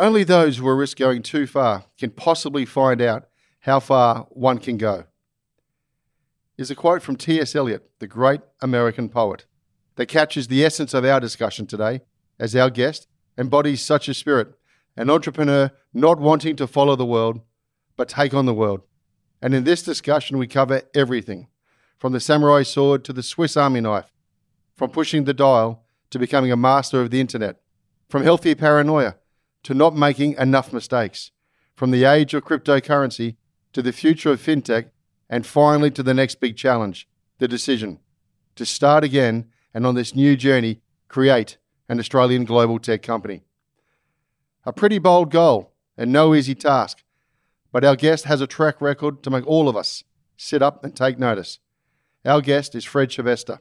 Only those who risk going too far can possibly find out how far one can go. Is a quote from T.S. Eliot, the great American poet, that captures the essence of our discussion today as our guest embodies such a spirit, an entrepreneur not wanting to follow the world, but take on the world. And in this discussion, we cover everything from the samurai sword to the Swiss army knife, from pushing the dial to becoming a master of the internet, from healthy paranoia to not making enough mistakes, from the age of cryptocurrency to the future of fintech, and finally to the next big challenge the decision to start again and on this new journey create an Australian global tech company. A pretty bold goal and no easy task, but our guest has a track record to make all of us sit up and take notice. Our guest is Fred Schebesta,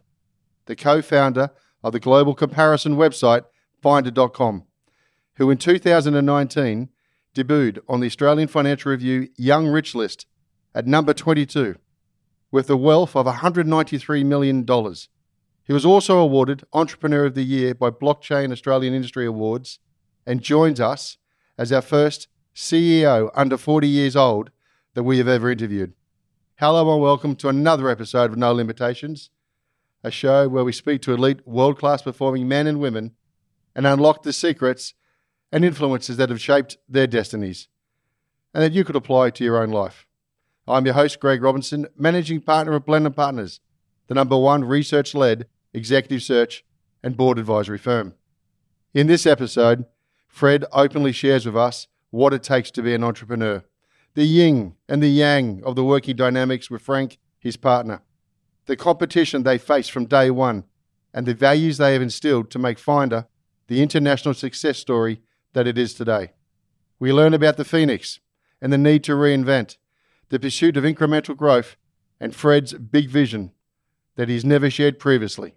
the co founder of the global comparison website Finder.com, who in 2019 debuted on the Australian Financial Review Young Rich list at number 22 with a wealth of $193 million. He was also awarded Entrepreneur of the Year by Blockchain Australian Industry Awards and joins us as our first CEO under 40 years old that we have ever interviewed. Hello and welcome to another episode of No Limitations, a show where we speak to elite, world class performing men and women and unlock the secrets and influences that have shaped their destinies and that you could apply to your own life. I'm your host, Greg Robinson, managing partner of Blenheim Partners, the number one research led executive search and board advisory firm. In this episode, Fred openly shares with us what it takes to be an entrepreneur, the yin and the yang of the working dynamics with Frank, his partner, the competition they face from day one, and the values they have instilled to make Finder the international success story that it is today. We learn about the Phoenix and the need to reinvent, the pursuit of incremental growth, and Fred's big vision that he's never shared previously.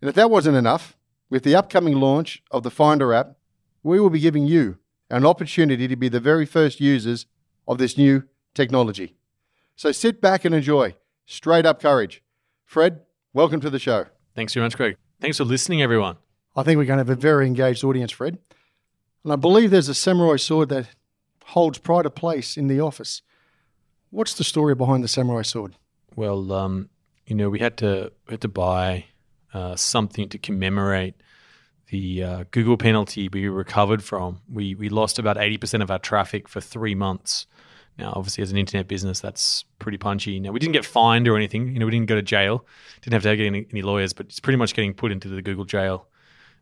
And if that wasn't enough, with the upcoming launch of the Finder app, we will be giving you an opportunity to be the very first users of this new technology. So sit back and enjoy straight up courage. Fred, welcome to the show. Thanks very much, Greg. Thanks for listening, everyone. I think we're going to have a very engaged audience, Fred. And I believe there's a samurai sword that holds pride of place in the office. What's the story behind the samurai sword? Well, um, you know, we had to we had to buy uh, something to commemorate the uh, Google penalty we recovered from. We we lost about eighty percent of our traffic for three months. Now, obviously, as an internet business, that's pretty punchy. Now, we didn't get fined or anything. You know, we didn't go to jail. Didn't have to get any, any lawyers, but it's pretty much getting put into the Google jail,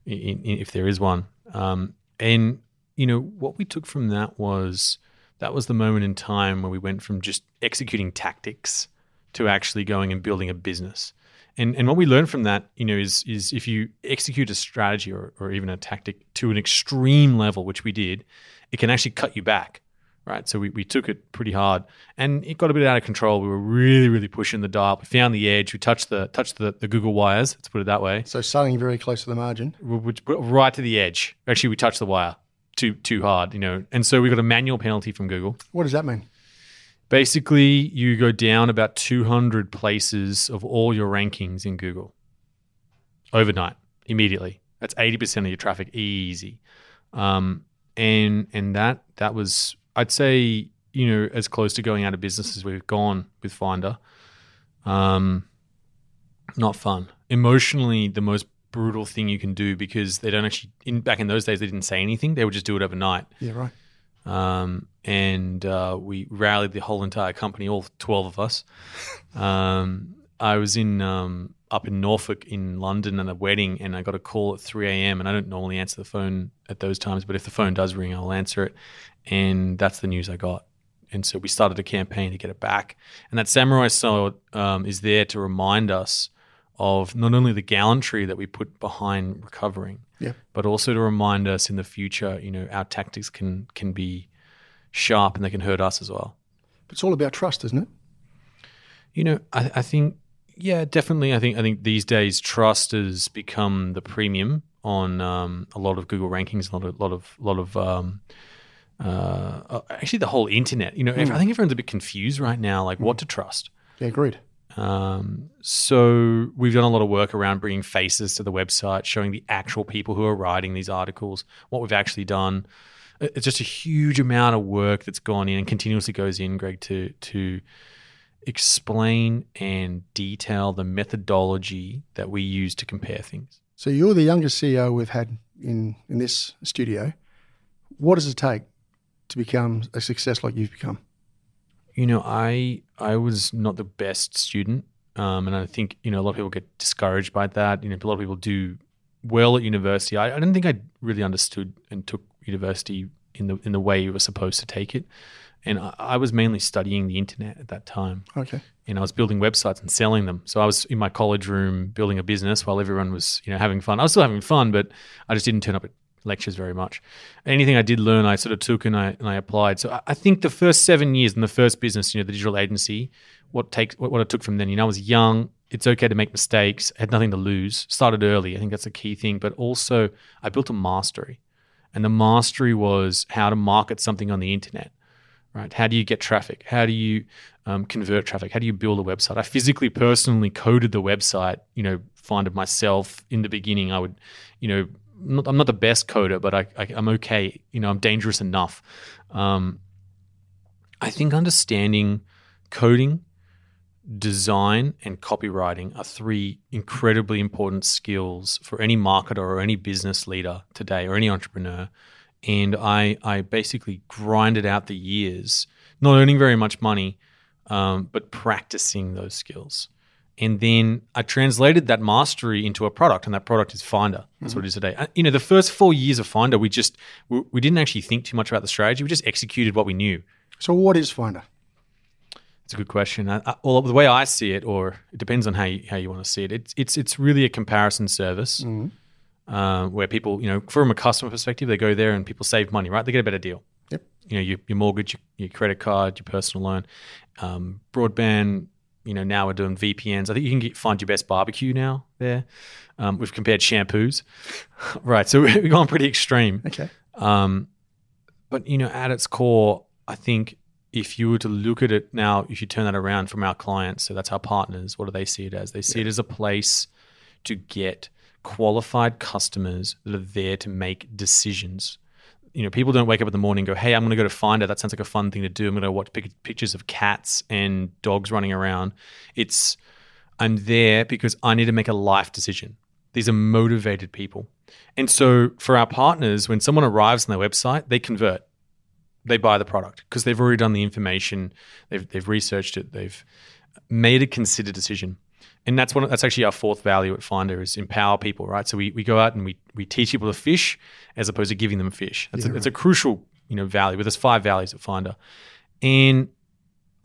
in, in, if there is one. Um, and you know what we took from that was that was the moment in time where we went from just executing tactics to actually going and building a business. And and what we learned from that, you know, is is if you execute a strategy or, or even a tactic to an extreme level, which we did, it can actually cut you back. Right. So we, we took it pretty hard and it got a bit out of control. We were really, really pushing the dial. We found the edge. We touched the touched the, the Google wires, let's put it that way. So selling very close to the margin. We, we, right to the edge. Actually we touched the wire too too hard, you know. And so we got a manual penalty from Google. What does that mean? Basically, you go down about 200 places of all your rankings in Google overnight, immediately. That's 80% of your traffic, easy. Um, and and that that was, I'd say, you know, as close to going out of business as we've gone with Finder. Um, not fun. Emotionally, the most brutal thing you can do because they don't actually. In back in those days, they didn't say anything; they would just do it overnight. Yeah, right. Um, and uh, we rallied the whole entire company, all twelve of us. Um, I was in um, up in Norfolk in London at a wedding, and I got a call at three a.m. And I don't normally answer the phone at those times, but if the phone does ring, I'll answer it. And that's the news I got. And so we started a campaign to get it back. And that samurai sword um, is there to remind us of not only the gallantry that we put behind recovering, Yeah. but also to remind us in the future, you know, our tactics can can be sharp and they can hurt us as well. But it's all about trust, isn't it? You know, I, I think, yeah, definitely. I think I think these days trust has become the premium on um, a lot of Google rankings, a lot of lot of lot of um, uh, uh, actually the whole internet. You know, I think everyone's a bit confused right now, like what to trust. Yeah, agreed. Um, so we've done a lot of work around bringing faces to the website, showing the actual people who are writing these articles, what we've actually done. It's just a huge amount of work that's gone in and continuously goes in, Greg, to to explain and detail the methodology that we use to compare things. So you're the youngest CEO we've had in in this studio. What does it take to become a success like you've become? You know, I I was not the best student, um, and I think you know a lot of people get discouraged by that. You know, a lot of people do well at university. I, I don't think I really understood and took university in the in the way you were supposed to take it, and I, I was mainly studying the internet at that time. Okay. and I was building websites and selling them. So I was in my college room building a business while everyone was, you know, having fun. I was still having fun, but I just didn't turn up at lectures very much. Anything I did learn, I sort of took and I and I applied. So I- I think the first seven years in the first business, you know, the digital agency, what takes what, what I took from then, you know, I was young. It's okay to make mistakes. I had nothing to lose. Started early. I think that's a key thing. But also, I built a mastery, and the mastery was how to market something on the internet right? How do you get traffic? How do you um, convert traffic? How do you build a website? I physically, personally coded the website. You know, find it myself in the beginning. I would, you know, not, I'm not the best coder, but I, I'm okay. You know, I'm dangerous enough. Um, I think understanding coding, design, and copywriting are three incredibly important skills for any marketer or any business leader today or any entrepreneur. And I, I basically grinded out the years, not earning very much money, um, but practicing those skills. And then I translated that mastery into a product, and that product is Finder. That's what it is today. Uh, You know, the first four years of Finder, we just we, we didn't actually think too much about the strategy. We just executed what we knew. So what is Finder? It's a good question. I, I, well, the way I see it, or it depends on how you, how you want to see it. It's it's it's really a comparison service uh, where people, you know, from a customer perspective, they go there and people save money, right? They get a better deal. Yep. You know, your, your mortgage, your, credit card, your personal loan, um, broadband. You know, now we're doing VPNs. I think you can get, find your best barbecue now there. Um, we've compared shampoos, right? So we've gone pretty extreme. Okay. Um, but you know, at its core, I think if you were to look at it now, if you turn that around from our clients, so that's our partners, what do they see it as? They see it as a place to get qualified customers that are there to make decisions. You know, people don't wake up in the morning and go, "Hey, I'm going to go to Finder. That sounds like a fun thing to do. I'm going to watch pic- pictures of cats and dogs running around." It's I'm there because I need to make a life decision. These are motivated people. And so for our partners, when someone arrives on their website, they convert. They buy the product because they've already done the information, they've, they've researched it, they've made a considered decision. And that's one that's actually our fourth value at Finder is empower people, right? So we, we go out and we, we teach people to fish as opposed to giving them fish. That's a, it's a crucial, you know, value. But there's five values at Finder. And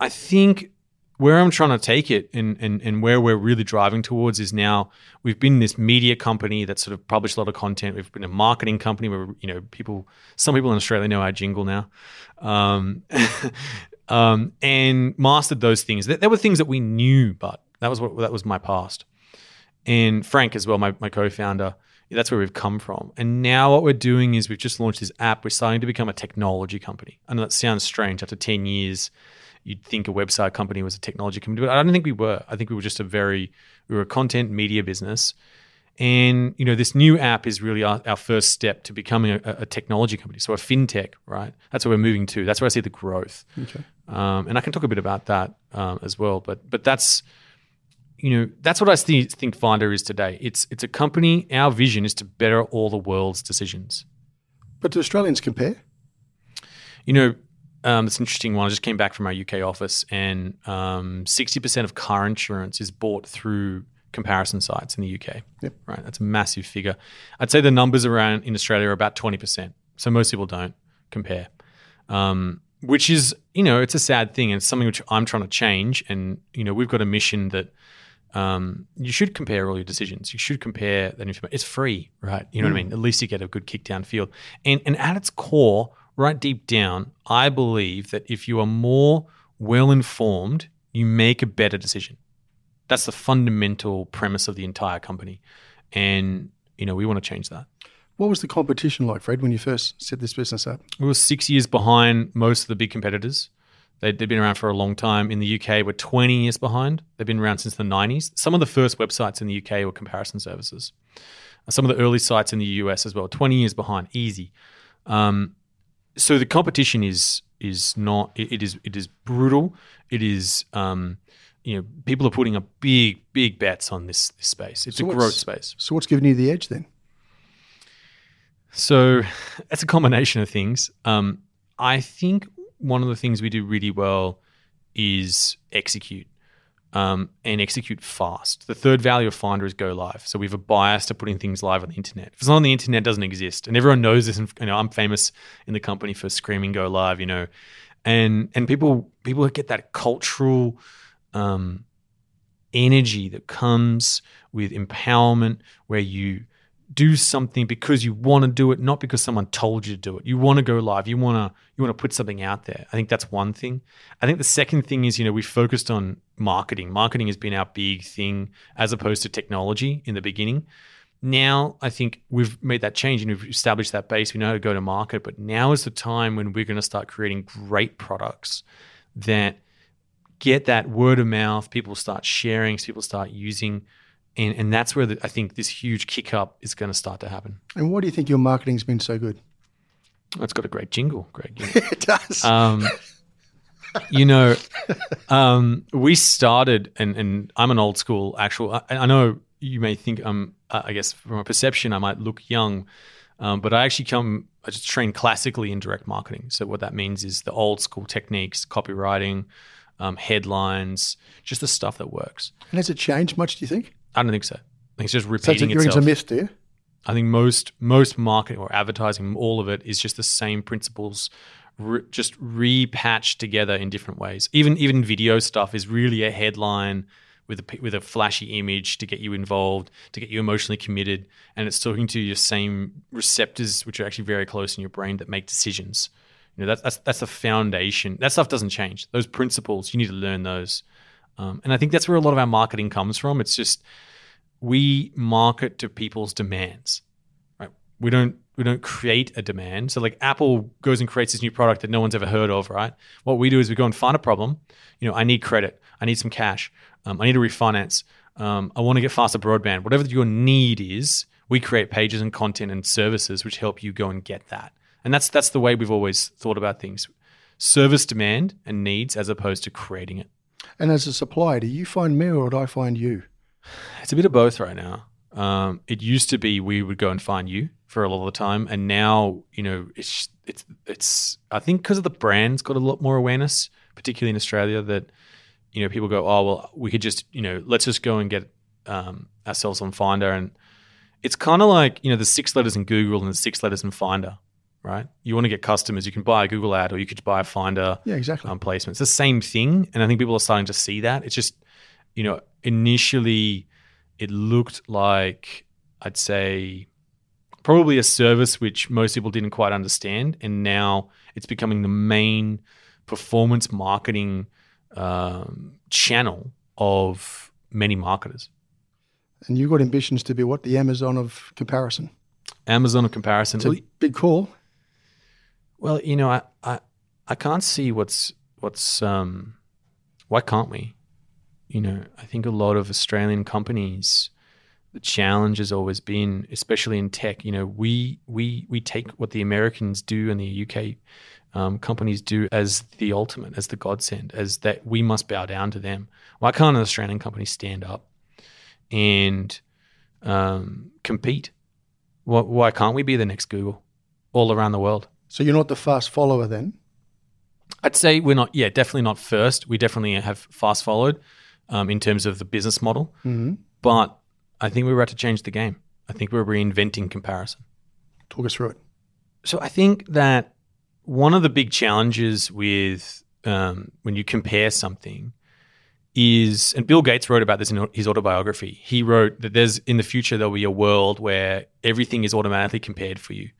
I think where I'm trying to take it and, and, and where we're really driving towards is now we've been this media company that sort of published a lot of content. We've been a marketing company where, you know, people, some people in Australia know our jingle now. Um, um, and mastered those things. There, there were things that we knew, but that was what, that was my past. And Frank as well, my, my co-founder, that's where we've come from. And now what we're doing is we've just launched this app. We're starting to become a technology company. I know that sounds strange. After 10 years, you'd think a website company was a technology company, but I don't think we were. I think we were just a very, we were a content media business. And, you know, this new app is really our, our first step to becoming a, a technology company. So a fintech, right? That's where we're moving to. That's where I see the growth. Okay. Um, and I can talk a bit about that um, as well. But, but that's, you know, that's what I th- think Finder is today. It's it's a company. Our vision is to better all the world's decisions. But do Australians compare? You know, um, it's an interesting one. I just came back from our UK office, and um, sixty percent of car insurance is bought through comparison sites in the UK. Yep. Right, that's a massive figure. I'd say the numbers around in Australia are about twenty percent. So most people don't compare, um, which is you know it's a sad thing, and it's something which I'm trying to change. And you know we've got a mission that um, you should compare all your decisions. You should compare that information. It's free, right? You know what I mean. At least you get a good kick down field. And and at its core, right deep down, I believe that if you are more well informed, you make a better decision. That's the fundamental premise of the entire company. And, you know, we want to change that. What was the competition like, Fred, when you first set this business up? We were six years behind most of the big competitors. They'd, they'd been around for a long time. In the UK, we're 20 years behind. They've been around since the 90s. Some of the first websites in the UK were comparison services. Some of the early sites in the US as well, 20 years behind, easy. Um, so the competition is is not it, it is it is brutal. It is um, you know people are putting up big big bets on this, this space. It's So a growth space. So what's giving you the edge then? So it's a combination of things. Um, I think one of the things we do really well is execute um, and execute fast. The third value of Finder is go live. So we have a bias to putting things live on the internet. If it's not on the internet, it doesn't exist, and everyone knows this. And you know, I'm famous in the company for screaming go live. You know, and and people people get that cultural um, energy that comes with empowerment, where you do something because you want to do it, not because someone told you to do it. You want to go live. You want to you want to put something out there. I think that's one thing. I think the second thing is you know we focused on marketing. Marketing has been our big thing as opposed to technology in the beginning. Now I think we've made that change and we've established that base. We know how to go to market, but now is the time when we're going to start creating great products that get that word of mouth. People start sharing. People start using. And, and that's where the, I think this huge kick up is going to start to happen. And why do you think your marketing's been so good? It's got a great jingle, Greg. you know. it does. Um, you know, um, we started, and, and I'm an old school actual. I, I know you may think I'm, uh, I guess from a perception, I might look young, um, but I actually come, I just train classically in direct marketing. So what that means is the old school techniques, copywriting, um, headlines, just the stuff that works. and has it changed much, do you think? I don't think so. I think it's just So it's, repeating you're itself. into myth, do? I think most most marketing or advertising, all of it is just the same principles, re- just repatched together in different ways. Even even video stuff is really a headline with a with a flashy image to get you involved, to get you emotionally committed, and it's talking to your same receptors, which are actually very close in your brain that make decisions. You know that's that's that's the foundation. That stuff doesn't change. Those principles you need to learn those, um, and I think that's where a lot of our marketing comes from. It's just we market to people's demands. Right? We don't we don't create a demand. So like Apple goes and creates this new product that no one's ever heard of, right? What we do is we go and find a problem. You know, I need credit. I need some cash. Um, I need to refinance. Um, I want to get faster broadband. Whatever your need is, we create pages and content and services which help you go and get that. And that's that's the way we've always thought about things. Service demand and needs as opposed to creating it. And as a supplier, do you find me or do I find you? It's a bit of both right now. Um, it used to be we would go and find you for a lot of the time, and now you know it's it's it's. I think because of the brand's got a lot more awareness, particularly in Australia, that you know people go, oh well, we could just you know let's just go and get um, ourselves on Finder, and it's kind of like you know the six letters in Google and the six letters in Finder, right? You want to get customers, you can buy a Google ad or you could buy a Finder Yeah, exactly. um, placement. It's the same thing, and I think people are starting to see that. It's just, you know, initially it looked like I'd say probably a service which most people didn't quite understand, and now it's becoming the main performance marketing um, channel of many marketers. And you've got ambitions to be what? The Amazon of comparison. Amazon of comparison. It's a big call. Well, you know, I, I I can't see what's what's um why can't we? You know, I think a lot of Australian companies the challenge has always been, especially in tech, you know, we we we take what the Americans do and the UK um, companies do as the ultimate, as the godsend, as that we must bow down to them. Why can't an Australian company stand up and um, compete. Why, why can't we be the next Google all around the world? So you're not the fast follower then? I'd say we're not. Yeah, definitely not first. We definitely have fast followed um, in terms of the business model, Mhm. but I think we're about to change the game. I think we're reinventing comparison. Talk us through it. So I think that one of the big challenges with um, when you compare something is, and Bill Gates wrote about this in his autobiography. He wrote that there's in the future there'll be a world where everything is automatically compared for you,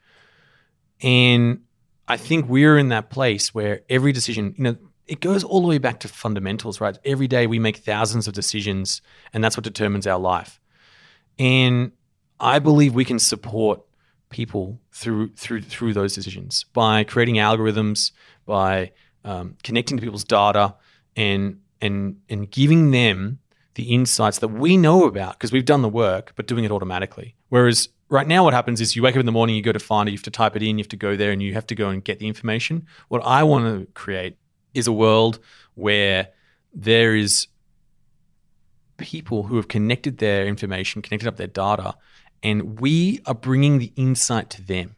and I think we're in that place where every decision, you know, it goes all the way back to fundamentals, right? Every day we make thousands of decisions, and that's what determines our life. And I believe we can support people through through through those decisions by creating algorithms, by um, connecting to people's data, and and and giving them the insights that we know about because we've done the work, but doing it automatically. Whereas right now, what happens is you wake up in the morning, you go to find it, you have to type it in, you have to go there, and you have to go and get the information. What I want to create is a world where there is people who have connected their information, connected up their data, and we are bringing the insight to them.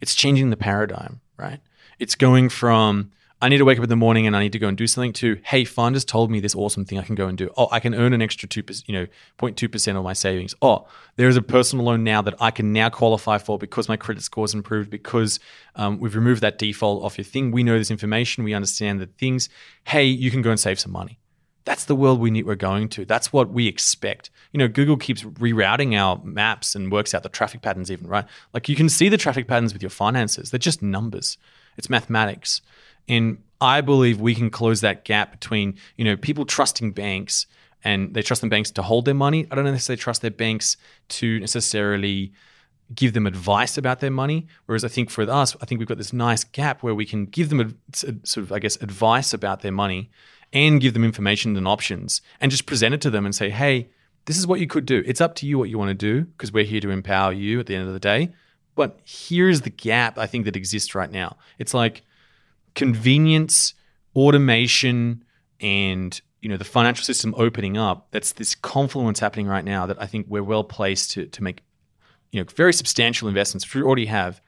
It's changing the paradigm, right? It's going from I need to wake up in the morning and I need to go and do something to hey, Finder's told me this awesome thing I can go and do. Oh, I can earn an extra two, percent, you know, 0.2 percent of my savings. Oh, there is a personal loan now that I can now qualify for because my credit score has improved because um, we've removed that default off your thing. We know this information. We understand the things. Hey, you can go and save some money. That's the world we need. We're going to. That's what we expect. You know, Google keeps rerouting our maps and works out the traffic patterns. Even right, like you can see the traffic patterns with your finances. They're just numbers. It's mathematics, and I believe we can close that gap between you know people trusting banks and they trust the banks to hold their money. I don't necessarily trust their banks to necessarily give them advice about their money. Whereas I think for us, I think we've got this nice gap where we can give them a, sort of, I guess, advice about their money and give them information and options and just present it to them and say, hey, this is what you could do. It's up to you what you want to do because we're here to empower you at the end of the day. But here's the gap I think that exists right now. It's like convenience, automation, and you know the financial system opening up. That's this confluence happening right now that I think we're well placed to to make you know very substantial investments, which we already have.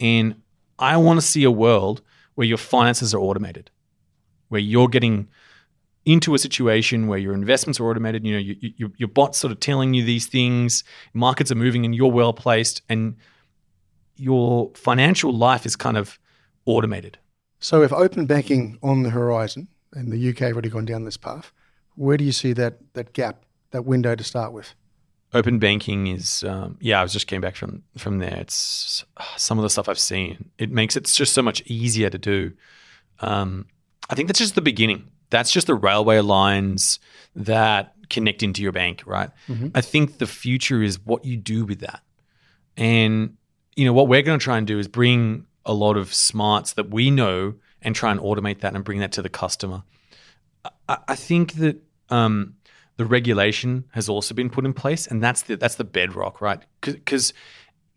And I want to see a world where your finances are automated, where you're getting into a situation where your investments are automated. You know, you, you, your bot's sort of telling you these things. Markets are moving, and you're well placed, and your financial life is kind of automated. So, if open banking on the horizon, and the UK have already gone down this path, where do you see that that gap, that window to start with? Open banking is, um, yeah. I was just came back from from there. It's some of the stuff I've seen. It makes it just so much easier to do. Um, I think that's just the beginning. That's just the railway lines that connect into your bank, right? Mhm. I think the future is what you do with that. And you know what we're going to try and do is bring a lot of smarts that we know and try and automate that and bring that to the customer. I, I think that um, the regulation has also been put in place, and that's the that's the bedrock, right? Because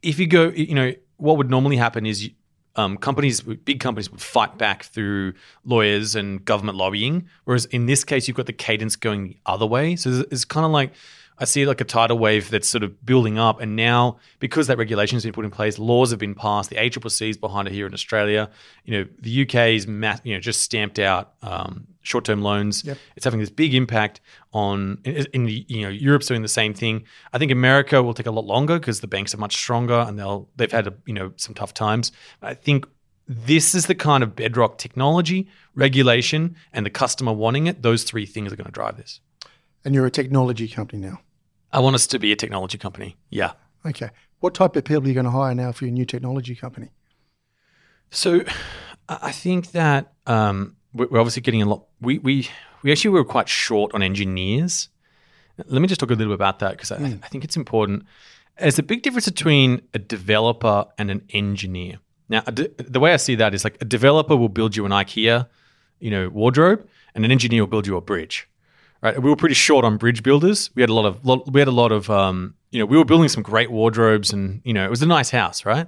if you go, you know, what would normally happen is you, um, companies, big companies, would fight back through lawyers and government lobbying, whereas in this case, you've got the cadence going the other way. So it's, it's kind of like I see like a tidal wave that's sort of building up, and now because that regulation has been put in place, laws have been passed. The ACCC is behind it here in Australia. You know, the UK is mass, you know just stamped out um, short-term loans. Yep. It's having this big impact on in, in the, you know Europe's doing the same thing. I think America will take a lot longer because the banks are much stronger and they'll they've had a, you know some tough times. I think this is the kind of bedrock technology, regulation, and the customer wanting it. Those three things are going to drive this. And you're a technology company now. I want us to be a technology company. Yeah. Okay. What type of people are you going to hire now for your new technology company? So I think that um, we're obviously getting a lot. We, we, we actually were quite short on engineers. Let me just talk a little bit about that because I, I think it's important. There's a big difference between a developer and an engineer. Now, de- the way I see that is like a developer will build you an IKEA, you know, wardrobe, and an engineer will build you a bridge. Right? We were pretty short on bridge builders. We had a lot of lot, we had a lot of um, you know we were building some great wardrobes, and you know it was a nice house, right?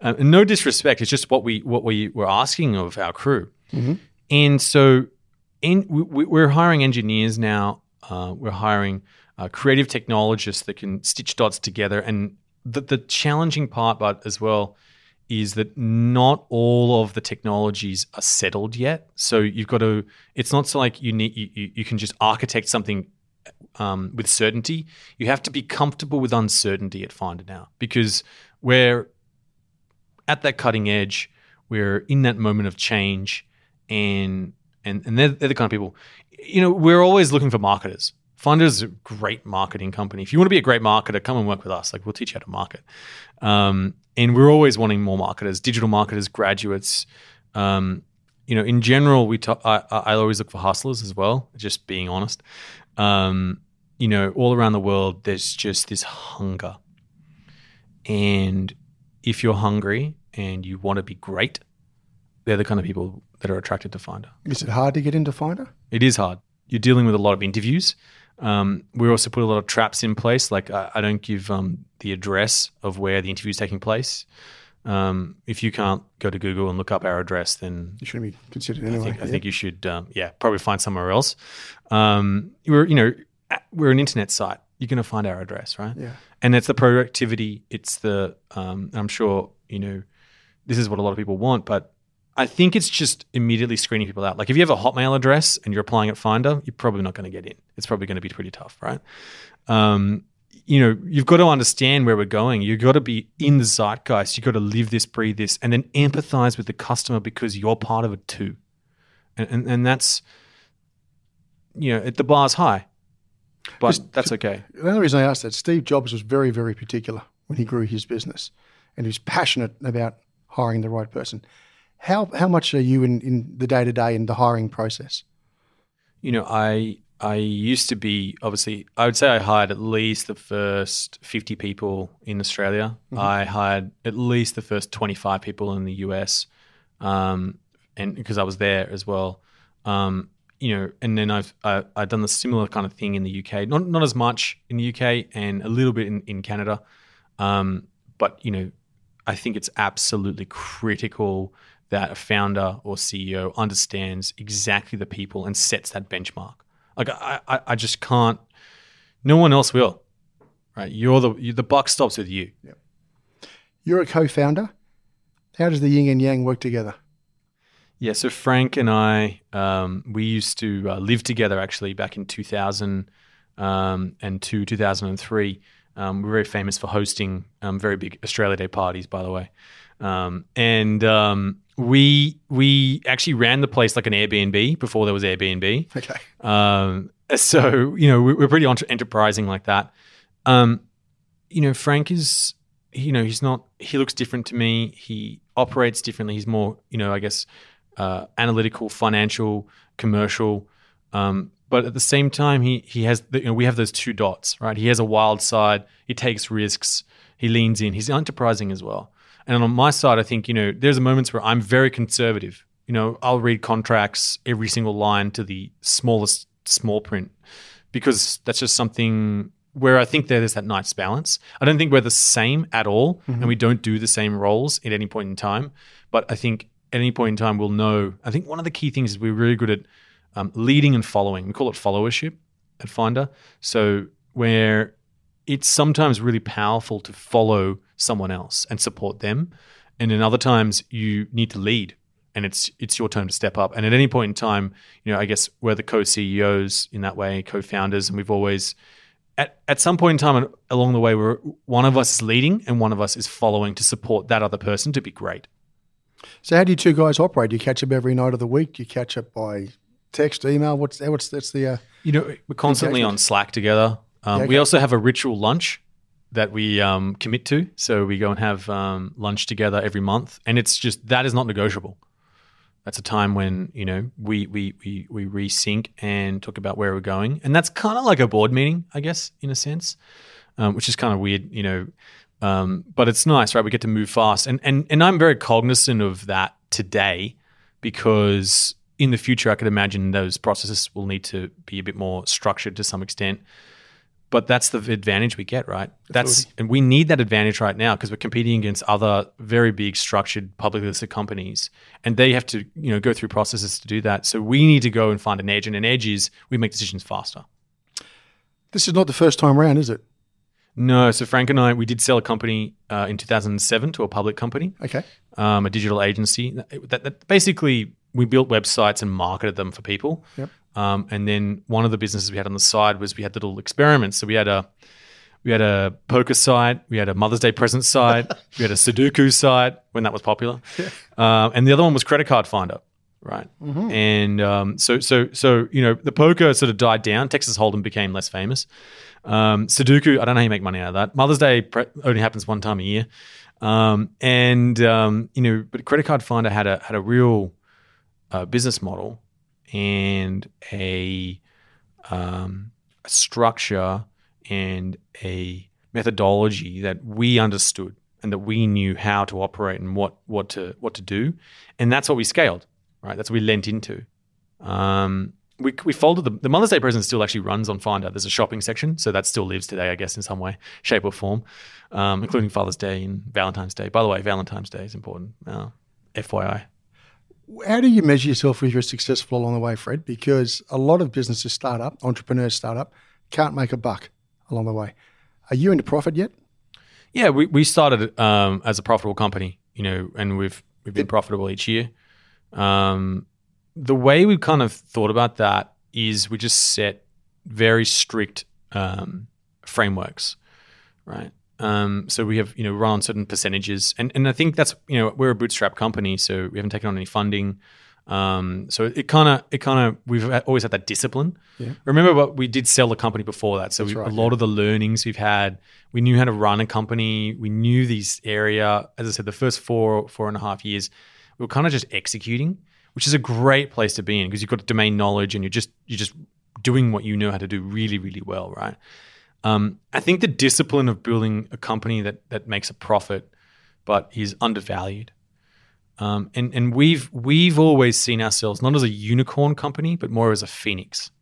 Uh, and no disrespect, it's just what we what we were asking of our crew. And so, in we, we- we're hiring engineers now. Uh, we're hiring uh, creative technologists that can stitch dots together. And the, the challenging part, but as well, is that not all of the technologies are settled yet. So you've got to. It's not so like you need you, you can just architect something um, with certainty. You have to be comfortable with uncertainty at Finder now because we're at that cutting edge. We're in that moment of change, and and and they're, they're the kind of people. You know, we're always looking for marketers. Finder's a great marketing company. If you want to be a great marketer, come and work with us. Like we'll teach you how to market. Um, and we're always wanting more marketers, digital marketers, graduates. Um, you know, in general, we talk, I, I always look for hustlers as well. Just being honest. Um, you know, all around the world, there's just this hunger, and if you're hungry and you want to be great, they're the kind of people that are attracted to Finder. Is it hard to get into Finder? It is hard. You're dealing with a lot of interviews. Um, we also put a lot of traps in place. Like I, I don't give um, the address of where the interview is taking place. Um, if you can't go to Google and look up our address, then You shouldn't be considered anyway. I think, I think you should, um, yeah, probably find somewhere else. Um, we're, you know, we're an internet site. You're going to find our address, right? Yeah. And it's the productivity. It's the. Um, I'm sure you know, this is what a lot of people want, but I think it's just immediately screening people out. Like if you have a Hotmail address and you're applying at Finder, you're probably not going to get in. It's probably going to be pretty tough, right? Um, you know, you've got to understand where we're going. You've got to be in the zeitgeist. You've got to live this, breathe this, and then empathize with the customer because you're part of it too. And and, and that's, you know, the bar's high, but Just- that's okay. The only reason I asked that, Steve Jobs was very, very particular when he grew his business, and he was passionate about hiring the right person. How how much are you in, in the day to day in the hiring process? you know, I I used to be obviously I would say I hired at least the first 50 people in Australia. I hired at least the first 25 people in the US. Um, and because I was there as well. Um, you know, and then I've I, I've done the similar kind of thing in the UK. Not not as much in the UK and a little bit in, in Canada. Um, but you know, I think it's absolutely critical that a founder or CEO understands exactly the people and sets that benchmark. Like I, I, I just can't. No one else will. Right? You're the you, the buck stops with you. Yep. You're a co-founder. How does the yin and yang work together? Yeah, so Frank and I, um, we used to uh, live together actually back in 2000 um, and 2003. Um, we're very famous for hosting um, very big Australia Day parties, by the way. Um, and um, we we actually ran the place like an Airbnb before there was Airbnb. Okay. Um, so you know we- we're pretty enterprising like that. Um, you know, Frank is you know he's not he looks different to me. He operates differently. He's more you know I guess uh, analytical, financial, commercial. Um, but at the same time, he he has the, you know we have those two dots, right? He has a wild side. He takes risks. He leans in. He's enterprising as well. And on my side, I think you know there's moments where I'm very conservative. You know, I'll read contracts every single line to the smallest small print because that's just something where I think there's that nice balance. I don't think we're the same at all, and we don't do the same roles at any point in time. But I think at any point in time, we'll know. I think one of the key things is we're really good at um, leading and following. We call it followership at Finder. So where it's sometimes really powerful to follow someone else and support them, and in other times you need to lead, and it's it's your turn to step up. And at any point in time, you know, I guess we're the co-CEOs in that way, co-founders, and we've always at, at some point in time along the way, we're one of us is leading and one of us is following to support that other person to be great. So how do you two guys operate? Do you catch up every night of the week? Do you catch up by text, email? What's what's that's the uh, You know, we're constantly Engagement. on Slack together. Um, Yeah, We also have a ritual lunch that we um, commit to. So we go and have um, lunch together every month, and it's just that is not negotiable. That's a time when you know we we we we resync and talk about where we're going, and that's kind of like a board meeting, I guess, in a sense, um, which is kind of weird, you know. Um, but it's nice, right? We get to move fast, and and and I'm very cognizant of that today because in the future, I could imagine those processes will need to be a bit more structured to some extent. But that's the advantage we get, right? That's and we need that advantage right now because we're competing against other very big, structured, publicly listed companies, and they have to, you know, go through processes to do that. So we need to go and find an edge, and an edge is we make decisions faster. This is not the first time round, is it? No, so Frank and I, we did sell a company uh, in 2007 to a public company, Okay. um, a digital agency. That, that, that basically, we built websites and marketed them for people. Yep. Um, and then one of the businesses we had on the side was we had little experiments. So we had a we had a poker site, we had a Mother's Day present site, we had a Sudoku site when that was popular, um, and the other one was credit card finder, right? And um, so so so you know the poker sort of died down. Texas Hold'em became less famous. Um, Sudoku, I don't know how you make money out of that. Mother's Day pre- only happens one time a year, um, and um, you know, but credit card finder had a had a real uh, business model and a, um, structure and a methodology that we understood and that we knew how to operate and what what to what to do, and that's what we scaled. Right, that's what we lent into. Um, we, we folded the, the Mother's Day present still actually runs on Finder. There's a shopping section, so that still lives today, I guess, in some way, shape, or form, um, including Father's Day and Valentine's Day. By the way, Valentine's Day is important. Uh, FYI. How do you measure yourself if you're successful along the way, Fred? Because a lot of businesses start up, entrepreneurs start up, can't make a buck along the way. Are you into profit yet? Yeah, we, we started um, as a profitable company, you know, and we've we've been profitable each year. Um, the way we kind of thought about that is we just set very strict um, frameworks, right? Um, so we have you know run on certain percentages, and and I think that's you know we're a bootstrap company, so we haven't taken on any funding. Um, so it kind of it kind of we've always had that discipline. Yeah. Remember, what we did sell the company before that, so we, right, a lot yeah. of the learnings we've had, we knew how to run a company. We knew these area. As I said, the first four four and a half years, we were kind of just executing, which is a great place to be in because you've got domain knowledge and you're just you're just doing what you know how to do really really well, right? Um, I think the discipline of building a company that that makes a profit, but is undervalued. Um, and and we've we've always seen ourselves not as a unicorn company, but more as a phoenix.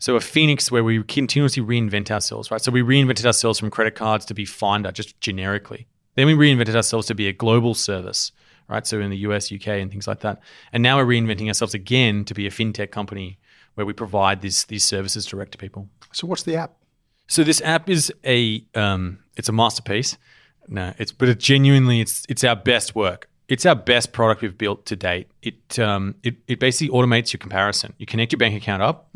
So a phoenix where we continuously reinvent ourselves, right? So we reinvented ourselves from credit cards to be Finder, just generically. Then we reinvented ourselves to be a global service, right? So in the US, UK, and things like that. And now we're reinventing ourselves again to be a fintech company where we provide these these services direct to people. So what's the app? So this app is a um, it's a masterpiece. No, it's but it genuinely it's it's our best work. It's our best product we've built to date. It um, it it basically automates your comparison. You connect your bank account up.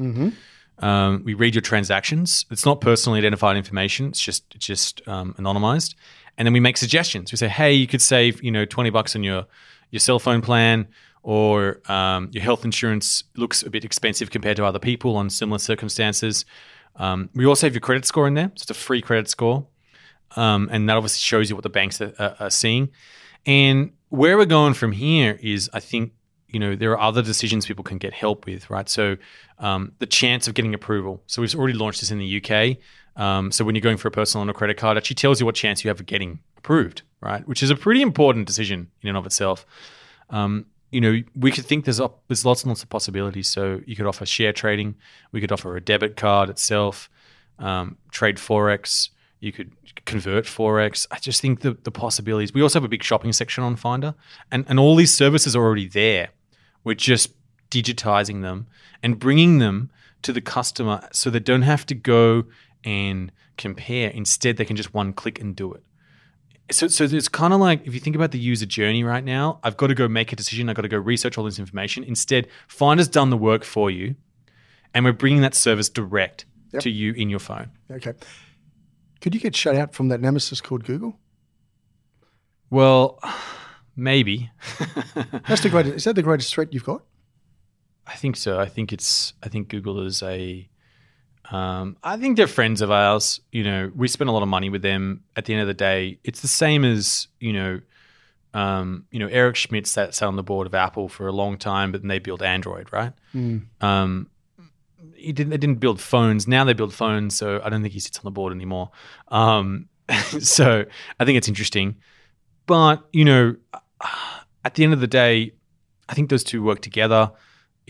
Um, we read your transactions. It's not personally identified information. It's just it's just um, anonymized, and then we make suggestions. We say, hey, you could save you know twenty bucks on your your cell phone plan, or um, your health insurance looks a bit expensive compared to other people on similar circumstances. Um, we also have your credit score in there. So it's a free credit score, um, and that obviously shows you what the banks are, are, are seeing. And where we're going from here is, I think, you know, there are other decisions people can get help with, right? So um, the chance of getting approval. So we've already launched this in the UK. Um, so when you're going for a personal loan or credit card, it actually tells you what chance you have of getting approved, right? Which is a pretty important decision in and of itself. Um, you know, we could think there's op- there's lots and lots of possibilities. So you could offer share trading, we could offer a debit card itself, um, trade forex. You could convert forex. I just think the the possibilities. We also have a big shopping section on Finder, and and all these services are already there. We're just digitizing them and bringing them to the customer, so they don't have to go and compare. Instead, they can just one click and do it so so it's kind of like if you think about the user journey right now, I've got to go make a decision. I've got to go research all this information. Instead, Finder's done the work for you, and we're bringing that service direct Yep. to you in your phone. Okay. Could you get shut out from that nemesis called Google? Well, maybe. That's the greatest. Is that the greatest threat you've got? I think so. I think it's. I think Google is a. Um, I think they're friends of ours. You know, we spend a lot of money with them. At the end of the day, it's the same as you know, um, you know, Eric Schmidt sat, sat on the board of Apple for a long time, but then they built Android, right? Um, he didn't. They didn't build phones. Now they build phones, so I don't think he sits on the board anymore. Um, so I think it's interesting, but you know, at the end of the day, I think those two work together.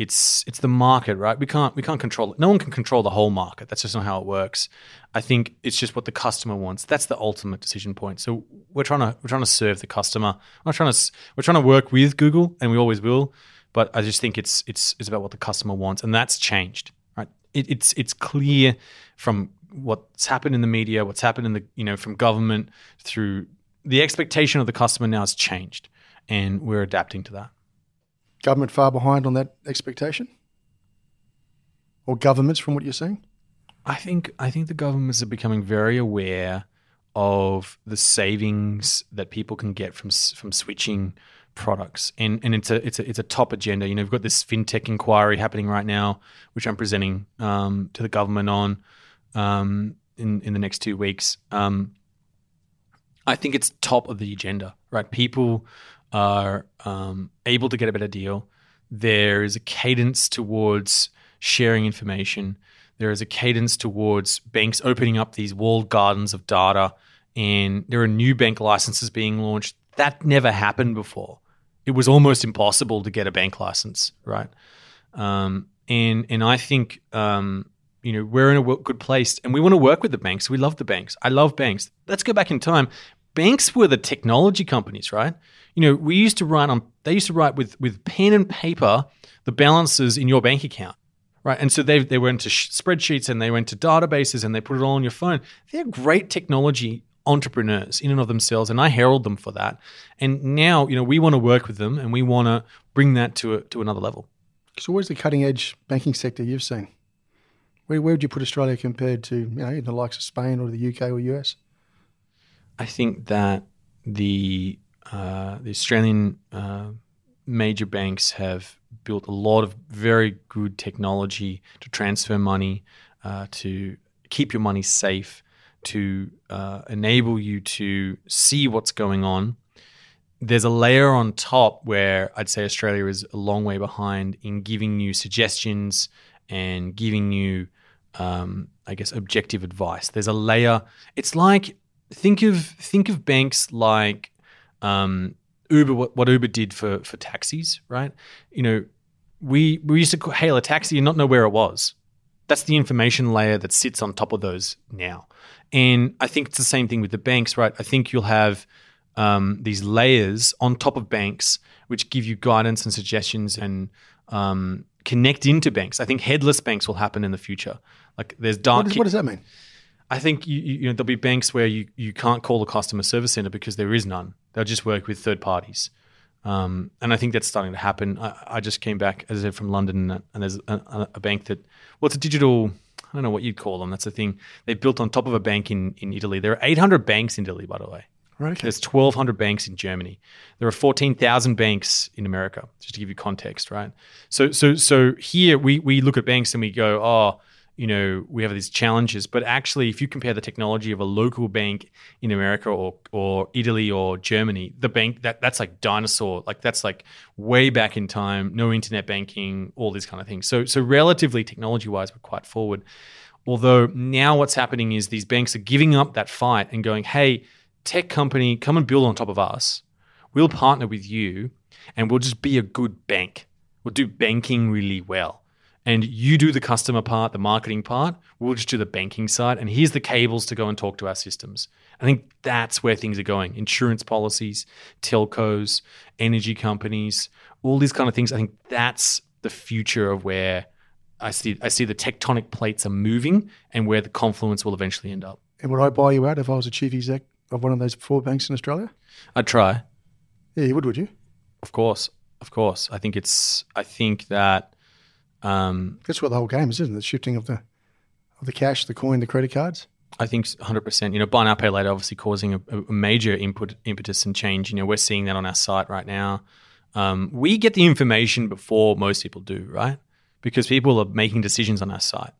It's it's the market, right? We can't we can't control it. No one can control the whole market. That's just not how it works. I think it's just what the customer wants. That's the ultimate decision point. So we're trying to we're trying to serve the customer. We're trying to we're trying to work with Google, and we always will. But I just think it's it's it's about what the customer wants, and that's changed. Right? it, it's it's clear from what's happened in the media, what's happened in the you know from government through the expectation of the customer now has changed, and we're adapting to that. Government far behind on that expectation, or governments from what you're seeing. I think I think the governments are becoming very aware of the savings that people can get from from switching products, and and it's a it's a it's a top agenda. You know, we've got this fintech inquiry happening right now, which I'm presenting um, to the government on um, in in the next two weeks. Um, I think it's top of the agenda, right? People are um, able to get a better deal. There is a cadence towards sharing information. There is a cadence towards banks opening up these walled gardens of data, and there are new bank licenses being launched. That never happened before. It was almost impossible to get a bank license, right? Um, and and I think um, you know we're in a good place, and we want to work with the banks. We love the banks. I love banks. Let's go back in time. Banks were the technology companies, right? You know, we used to write on. They used to write with with pen and paper the balances in your bank account right? And so they they went to sh- spreadsheets and they went to databases and they put it all on your phone. They're great technology entrepreneurs in and of themselves, and I herald them for that. And now, you know, we want to work with them and we want to bring that to a, to another level. So, where's the cutting edge banking sector you've seen? Where, where would you put Australia compared to you know the likes of Spain or the UK or US? I think that the uh, the Australian uh, major banks have built a lot of very good technology to transfer money, uh, to keep your money safe, to uh, enable you to see what's going on. There's a layer on top where I'd say Australia is a long way behind in giving you suggestions and giving you, um, I guess, objective advice. There's a layer. It's like think of think of banks like um, Uber, what, what Uber did for for taxis, right? You know, we we used to hail a taxi and not know where it was. That's the information layer that sits on top of those now, and I think it's the same thing with the banks, right? I think you'll have um, these layers on top of banks which give you guidance and suggestions and um, connect into banks. I think headless banks will happen in the future. Like there's dark. What does, what does that mean? I think you, you know there'll be banks where you, you can't call the customer service center because there is none. They'll just work with third parties, um, and I think that's starting to happen. I, I, just came back, as I said, from London, and, there's a, a, bank that well, it's a digital. I don't know what you'd call them. That's the thing they built on top of a bank in in Italy. There are 800 banks in Italy, by the way. Right, okay. There's 1,200 banks in Germany. There are 14,000 banks in America, just to give you context, right? So, so, so here we we look at banks and we go, oh, you know, we have these challenges. But actually, if you compare the technology of a local bank in America or or Italy or Germany, the bank that that's like dinosaur, like that's like way back in time, no internet banking, all these kind of things. So so relatively technology wise, we're quite forward. Although now what's happening is these banks are giving up that fight and going, hey, tech company, come and build on top of us. We'll partner with you and we'll just be a good bank. We'll do banking really well and you do the customer part, the marketing part. We'll just do the banking side. And here's the cables to go and talk to our systems. I think that's where things are going. Insurance policies, telcos, energy companies, all these kind of things. I think that's the future of where I see I see the tectonic plates are moving and where the confluence will eventually end up. And would I buy you out if I was a chief exec of one of those four banks in Australia? I'd try. Yeah, you would, would you? Of course. Of course. I think it's I think that um, That's what the whole game is, isn't it? The shifting of the of the cash, the coin, the credit cards. I think 100%. You know, buy now, pay later, obviously causing a, a major input impetus and change. You know, we're seeing that on our site right now. Um, we get the information before most people do, right? Because people are making decisions on our site.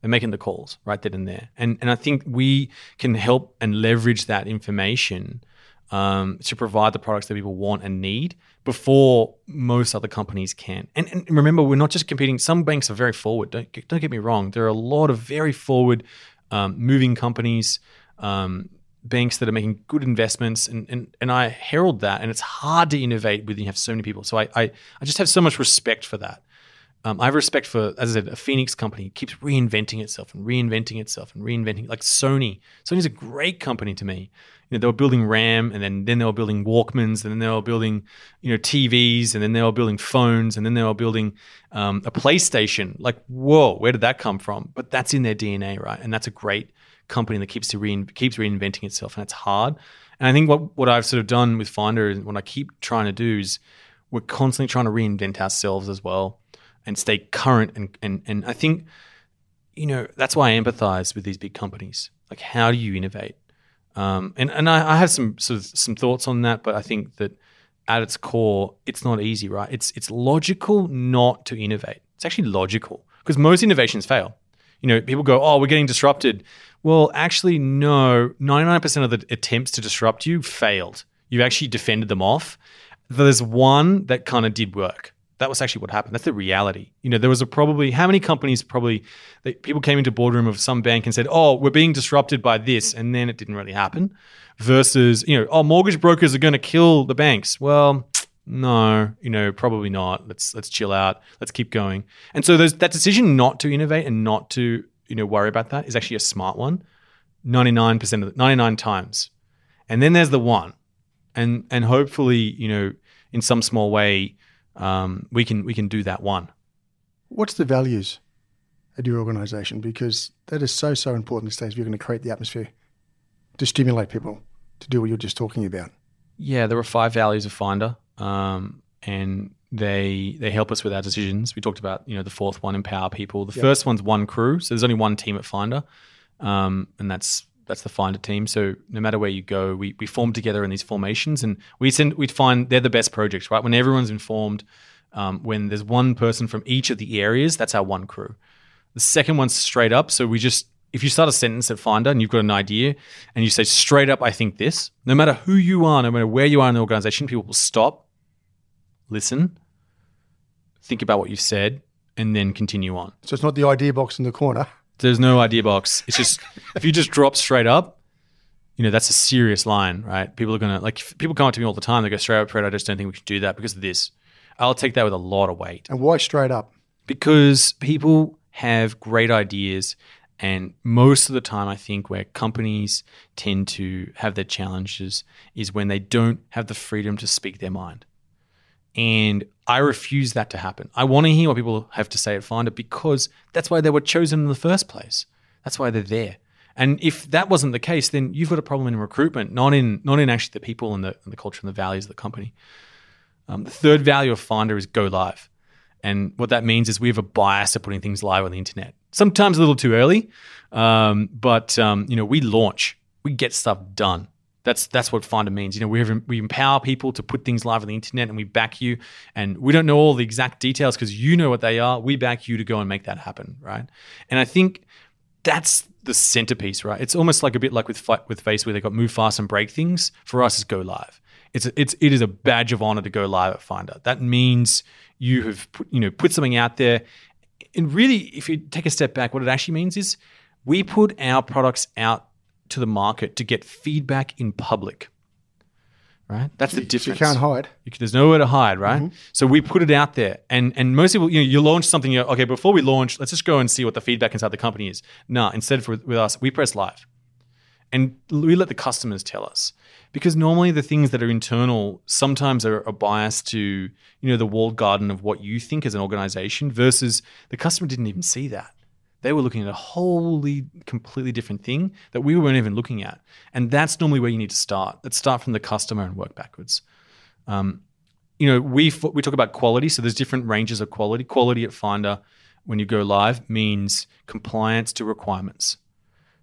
They're making the calls right then and there. And, and I think we can help and leverage that information um, to provide the products that people want and need before most other companies can. And, and, remember, we're not just competing. Some banks are very forward. Don't don't get me wrong. There are a lot of very forward um, moving companies, um, banks that are making good investments, and, and and I herald that. And it's hard to innovate when you have so many people. So I I, I just have so much respect for that. Um, I have respect for, as I said, a Phoenix company it keeps reinventing itself and reinventing itself and reinventing. Like Sony, Sony's a great company to me. You know, they were building RAM, and then then they were building Walkmans, and then they were building, you know, TVs, and then they were building phones, and then they were building um, a PlayStation. Like, whoa, where did that come from? But that's in their DNA, right? And that's a great company that keeps to rein, keeps reinventing itself, and it's hard. And I think what what I've sort of done with Finder and what I keep trying to do is we're constantly trying to reinvent ourselves as well and stay current. And, and, and I think, you know, that's why I empathize with these big companies. Like, how do you innovate? Um, and and I, I have some sort of some thoughts on that, but I think that at its core, it's not easy, right? It's it's logical not to innovate. It's actually logical because most innovations fail. You know, people go, "Oh, we're getting disrupted." Well, actually, no. Ninety nine percent of the attempts to disrupt you failed. You actually defended them off. There's one that kind of did work that was actually what happened. That's the reality. You know, there was a probably how many companies probably they, people came into boardroom of some bank and said, "Oh, we're being disrupted by this," and then it didn't really happen. Versus, you know, oh, mortgage brokers are going to kill the banks. Well, no, you know, probably not. Let's let's chill out. Let's keep going. And so that decision not to innovate and not to you know worry about that is actually a smart one. Ninety nine percent of the, ninety nine times, and then there's the one, and and hopefully you know in some small way um, we can we can do that one. What's the values at your organisation? Because that is so so important these days. If you're going to create the atmosphere to stimulate people to do what you're just talking about. Yeah, there are five values of Finder, um, and they they help us with our decisions. We talked about you know the fourth one, empower people. The yep. first one's one crew, so there's only one team at Finder, um, and that's that's the Finder team. So no matter where you go, we, we form together in these formations, and we send we find they're the best projects, right? When everyone's informed, um, when there's one person from each of the areas, that's our one crew. The second one's straight up. So we just if you start a sentence at Finder and you've got an idea, and you say straight up, I think this. No matter who you are, no matter where you are in the organization, people will stop, listen, think about what you've said, and then continue on. So it's not the idea box in the corner. There's no idea box. It's just if you just drop straight up, you know that's a serious line, right? People are gonna like people come up to me all the time. They go straight up, Fred. I just don't think we should do that because of this. I'll take that with a lot of weight. And why straight up? Because people have great ideas, and most of the time, I think where companies tend to have their challenges is when they don't have the freedom to speak their mind. And I refuse that to happen. I want to hear what people have to say at Finder because that's why they were chosen in the first place. That's why they're there. And if that wasn't the case, then you've got a problem in recruitment, not in not in actually the people and the, and the culture and the values of the company. Um, the third value of Finder is go live. And what that means is we have a bias to putting things live on the internet. Sometimes a little too early, um, but um, you know we launch, we get stuff done. That's that's what Finder means. You know, we we empower people to put things live on the internet, and we back you. And we don't know all the exact details because you know what they are. We back you to go and make that happen, right? And I think that's the centerpiece, right? It's almost like a bit like with with Face, where they got move fast and break things. For us, is go live. It's a, it's it is a badge of honor to go live at Finder. That means you have put, you know put something out there. And really, if you take a step back, what it actually means is we put our products out to the market to get feedback in public. Right? That's the difference. You can't hide. You can, there's nowhere to hide, right? Mm-hmm. So we put it out there, and and most people, you know, you launch something. You okay, before we launch, let's just go and see what the feedback inside the company is. No, instead for with us, we press live, and we let the customers tell us because normally the things that are internal sometimes are, a bias to you know the walled garden of what you think as an organization versus the customer didn't even see that they were looking at a wholly, completely different thing that we weren't even looking at. And that's normally where you need to start. Let's start from the customer and work backwards. Um, you know, we we talk about quality, so there's different ranges of quality. Quality at Finder, when you go live, means compliance to requirements.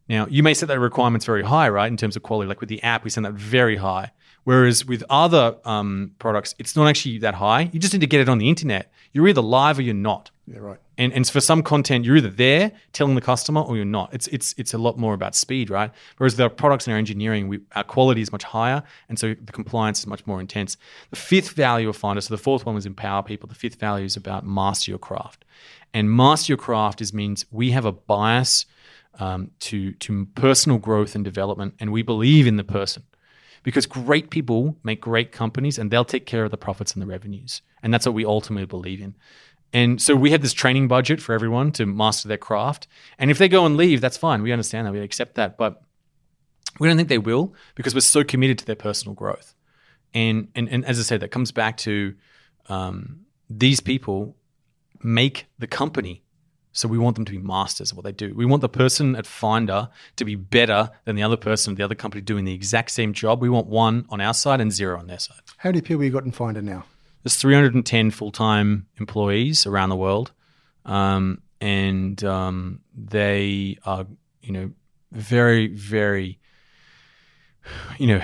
Now, you may set that requirements very high, right, in terms of quality. Like with the app, we set that very high. Whereas with other um, products, it's not actually that high. You just need to get it on the internet. You're either live or you're not. Yeah, right. And, and for some content, you're either there telling the customer or you're not. It's it's it's a lot more about speed, right? Whereas the products and our engineering, we, our quality is much higher, and so the compliance is much more intense. The fifth value of Finder, so the fourth one was empower people. The fifth value is about master your craft, and master your craft is means we have a bias um, to to personal growth and development, and we believe in the person because great people make great companies, and they'll take care of the profits and the revenues, and that's what we ultimately believe in. And so we had this training budget for everyone to master their craft. And if they go and leave, that's fine. We understand that. We accept that. But we don't think they will because we're so committed to their personal growth. And and, and as I said, that comes back to um, these people make the company. So we want them to be masters of what they do. We want the person at Finder to be better than the other person at the other company doing the exact same job. We want one on our side and zero on their side. How many people have you got in Finder now? There's 310 full-time employees around the world, um, and um, they are, you know, very, very, you know,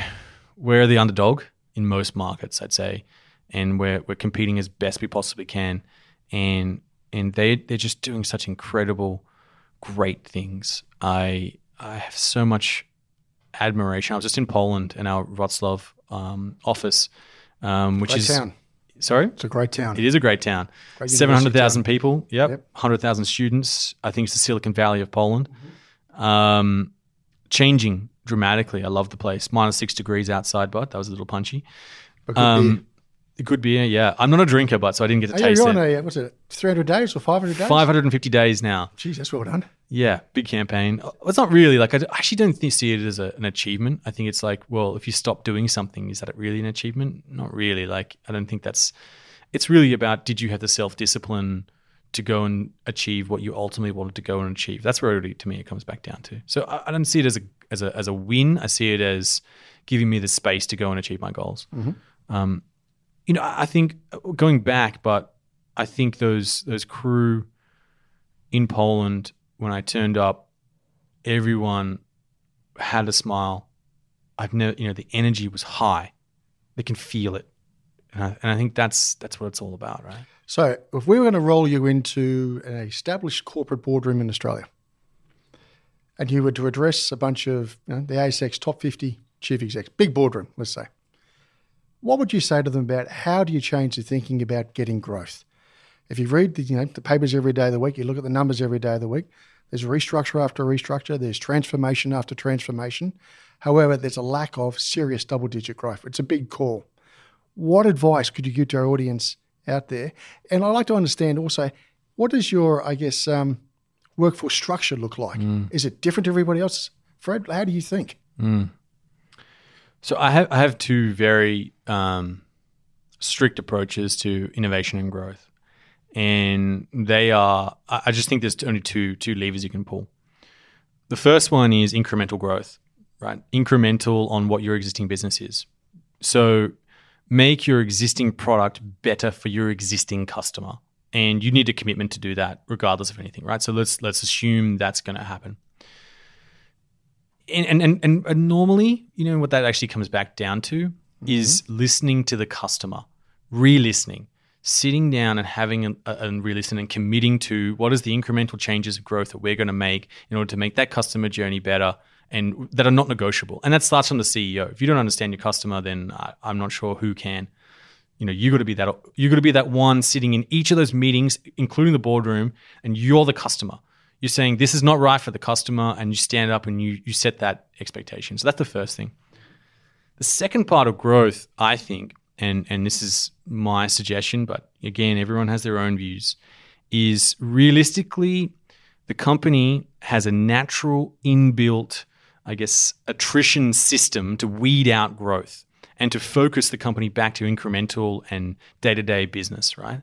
we're the underdog in most markets, I'd say, and we're we're competing as best we possibly can, and and they they're just doing such incredible, great things. I I have so much admiration. I was just in Poland in our Wroclaw um, office, um, which is town. Sorry. It's a great town. It is a great town. Seven hundred thousand people. Yep. Yep. Hundred thousand students. I think it's the Silicon Valley of Poland. Mm-hmm. Um, changing dramatically. I love the place. Minus six degrees outside, but that was a little punchy. But good Um, good beer. Yeah, I'm not a drinker, but so I didn't get to Oh, yeah, taste you're on it. a, what's it, 300 days or 500 days? 550 days now. Jeez, that's well done. Yeah, big campaign. Uh, It's not really like I actually don't think, see it as a, an achievement. I think it's like, well, if you stop doing something, is that really an achievement? Not really. Like I don't think that's. It's really about did you have the self discipline to go and achieve what you ultimately wanted to go and achieve. That's where really, to me it comes back down to. So I, I don't see it as a as a as a win. I see it as giving me the space to go and achieve my goals. Um, you know, I think uh, going back, but I think those those crew in Poland when I turned up, everyone had a smile. I've never, you know, the energy was high. They can feel it, and I, and I think that's that's what it's all about, right? So, if we were going to roll you into an established corporate boardroom in Australia, and you were to address a bunch of you know, the ASX top 50 chief execs, big boardroom, let's say, what would you say to them about how do you change the thinking about getting growth? If you read the, you know, the papers every day of the week, you look at the numbers every day of the week, there's restructure after restructure, there's transformation after transformation. However, there's a lack of serious double digit growth. It's a big call. What advice could you give to our audience out there? And I'd like to understand also, what does your, I guess, um, workforce structure look like? Is it different to everybody else? Fred, how do you think? So I have I have two very um, strict approaches to innovation and growth, and they are I just think there's only two two levers you can pull. The first one is incremental growth, right? Incremental on what your existing business is. So make your existing product better for your existing customer, and you need a commitment to do that regardless of anything, right? So let's let's assume that's going to happen and, and, and, and normally, you know, what that actually comes back down to is mm-hmm. listening to the customer, re-listening, sitting down and having a, a, and re-listening and committing to what is the incremental changes of growth that we're going to make in order to make that customer journey better and that are not negotiable. And that starts from the CEO. If you don't understand your customer, then I, I'm not sure who can. You know, you got to be that you got to be that one sitting in each of those meetings, including the boardroom, and you're the customer you're saying this is not right for the customer and you stand up and you you set that expectation so that's the first thing the second part of growth i think and and this is my suggestion but again everyone has their own views is realistically the company has a natural inbuilt i guess attrition system to weed out growth and to focus the company back to incremental and day-to-day business right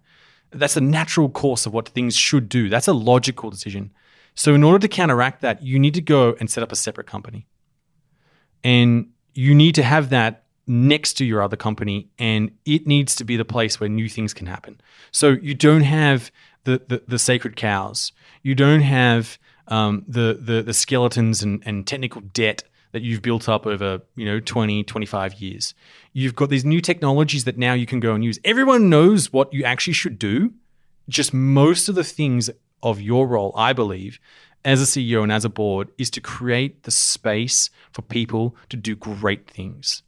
that's the natural course of what things should do. That's a logical decision. So, in order to counteract that, you need to go and set up a separate company. And you need to have that next to your other company, and it needs to be the place where new things can happen. So, you don't have the, the, the sacred cows, you don't have um, the, the, the skeletons and, and technical debt that you've built up over you know 20 25 years you've got these new technologies that now you can go and use everyone knows what you actually should do just most of the things of your role i believe as a ceo and as a board is to create the space for people to do great things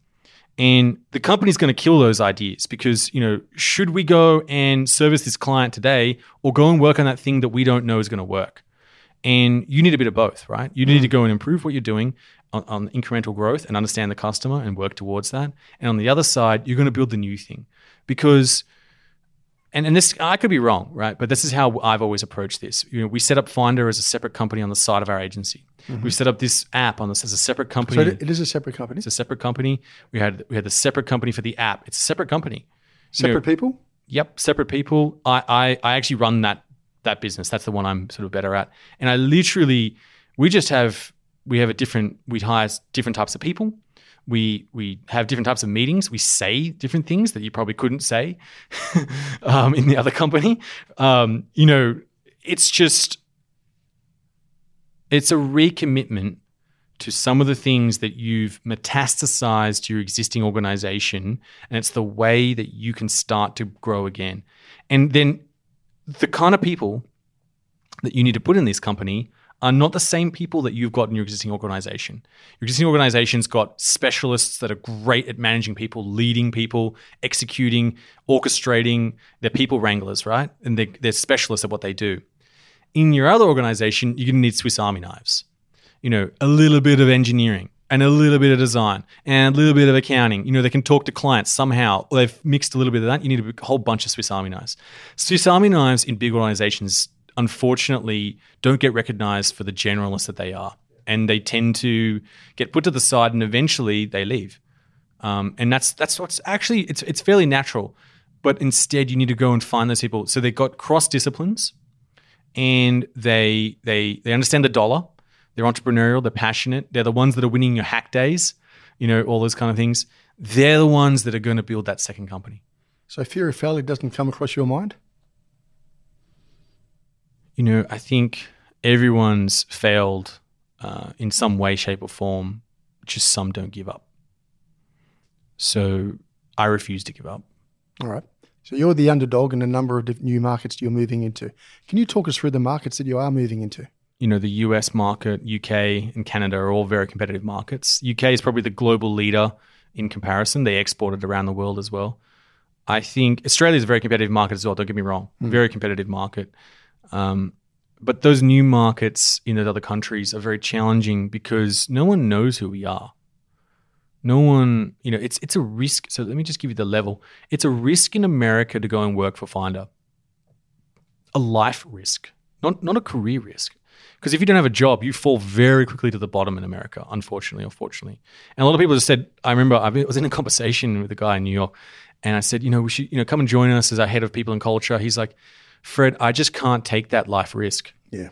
and the company's going to kill those ideas because you know should we go and service this client today or go and work on that thing that we don't know is going to work and you need a bit of both, right? You need to mm. go and improve what you're doing on, on incremental growth and understand the customer and work towards that. And on the other side, you're going to build the new thing because and and this I could be wrong, right? But this is how I've always approached this. You know, we set up Finder as a separate company on the side of our agency. Mm-hmm. We set up this app on this as a separate company. So it is a separate company. it's a separate company. We had we had the separate company for the app. It's a separate company. You know, Separate people. Yep, separate people. I, I I actually run that that business. That's the one I'm sort of better at. And I literally we just have we have a different we hire different types of people. We we have different types of meetings. We say different things that you probably couldn't say um, in the other company. Um, you know, it's just it's a recommitment to some of the things that you've metastasized to your existing organization and it's the way that you can start to grow again and then the kind of people that you need to put in this company are not the same people that you've got in your existing organization. Your existing organization's got specialists that are great at managing people, leading people, executing, orchestrating. They're people wranglers, right? And they're, they're specialists at what they do. In your other organization, you're going to need Swiss Army knives. You know, a little bit of engineering and a little bit of design and a little bit of accounting. You know, they can talk to clients somehow. They've mixed a little bit of that. You need a whole bunch of Swiss Army knives. Swiss Army knives in big organizations, unfortunately, don't get recognized for the generalists that they are. And they tend to get put to the side and eventually they leave. Um, and that's that's what's actually it's it's fairly natural. But instead you need to go and find those people. So they've got cross disciplines and they they they understand the dollar. They're entrepreneurial. They're passionate. They're the ones that are winning your hack days. You know all those kind of things. They're the ones that are going to build that second company. So fear of failure doesn't come across your mind. You know, I think everyone's failed uh, in some way, shape, or form. Just some don't give up. So I refuse to give up. All right. So you're the underdog in a number of new markets you're moving into. Can you talk us through the markets that you are moving into? you know the US market, UK, and Canada are all very competitive markets. UK is probably the global leader in comparison. They export it around the world as well. I think Australia is a very competitive market as well. Don't get me wrong, very competitive market. Um, but those new markets in those other countries are very challenging because no one knows who we are. No one, you know, it's it's a risk. So let me just give you the level. It's a risk in America to go and work for Finder. A life risk, not not a career risk. Because if you don't have a job, you fall very quickly to the bottom in America, unfortunately or fortunately. And a lot of people just said, I remember I was in a conversation with a guy in New York, and I said, you know, we should, you know, come and join us as our head of people and culture. He's like, Fred, I just can't take that life risk. Yeah.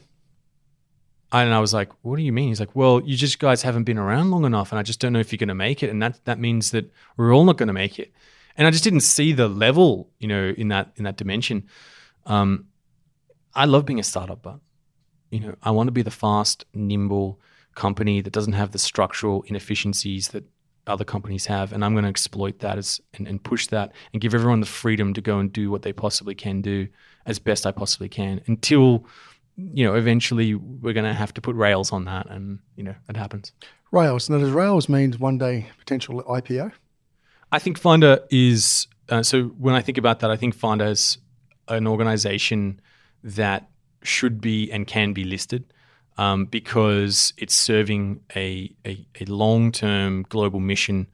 And I was like, what do you mean? He's like, well, you just guys haven't been around long enough, and I just don't know if you're going to make it, and that that means that we're all not going to make it. And I just didn't see the level, you know, in that in that dimension. Um, I love being a startup, but you know, I want to be the fast, nimble company that doesn't have the structural inefficiencies that other companies have, and I'm going to exploit that as and, and push that and give everyone the freedom to go and do what they possibly can do as best I possibly can until you know eventually we're going to have to put rails on that, and you know that happens. Rails. Now, does Rails means one day potential IPO? I think Finder is uh, so. When I think about that, I think Finder is an organization that should be and can be listed um, because it's serving a, a, a long term global mission.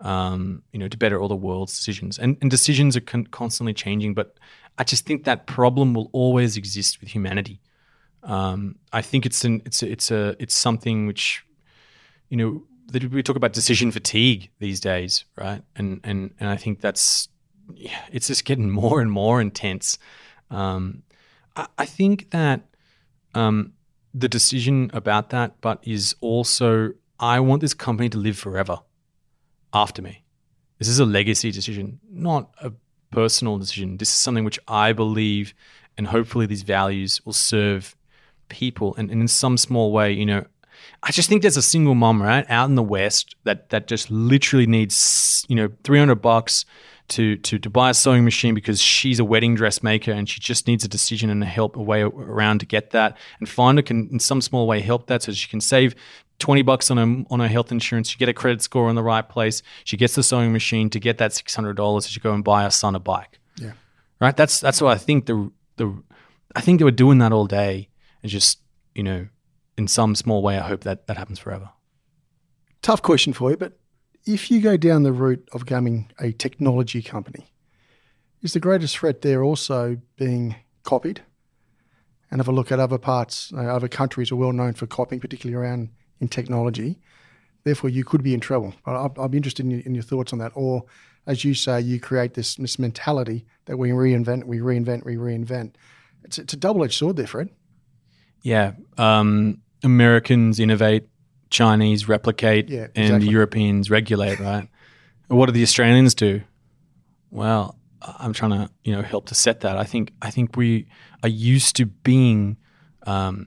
Um, you know, to better all the world's decisions, and, and decisions are con- constantly changing. But I just think that problem will always exist with humanity. Um, I think it's an it's a, it's a it's something which, you know, that we talk about decision fatigue these days, right? And and and I think that's yeah, it's just getting more and more intense. Um, I, I think that um, the decision about that, but is also I want this company to live forever after me. This is a legacy decision, not a personal decision. This is something which I believe, and hopefully these values will serve people. And, and in some small way, you know, I just think there's a single mom right out in the West that that just literally needs you know 300 bucks to to to buy a sewing machine because she's a wedding dressmaker and she just needs a decision and a help a way around to get that. And Finder can in some small way help that so she can save 20 bucks on her, on her health insurance. She get a credit score in the right place. She gets the sewing machine to get that $600 to go and buy her son a bike. Yeah. Right? That's that's what I think the the I think they were doing that all day and just, you know, in some small way I hope that that happens forever. Tough question for you, but if you go down the route of becoming a technology company, Is the greatest threat there also being copied? And have a look at other parts, uh, other countries are well known for copying, particularly around in technology. Therefore, you could be in trouble. I'll, I'll be interested in your, in your thoughts on that. Or, as you say, you create this, this mentality that we reinvent, we reinvent, we reinvent. It's, it's a double edged sword there, Fred. Yeah. Um, Americans innovate, Chinese replicate, Yeah, and. Europeans regulate, right? what do the Australians do? Well, I'm trying to, you know, help to set that. I think I think we are used to being um,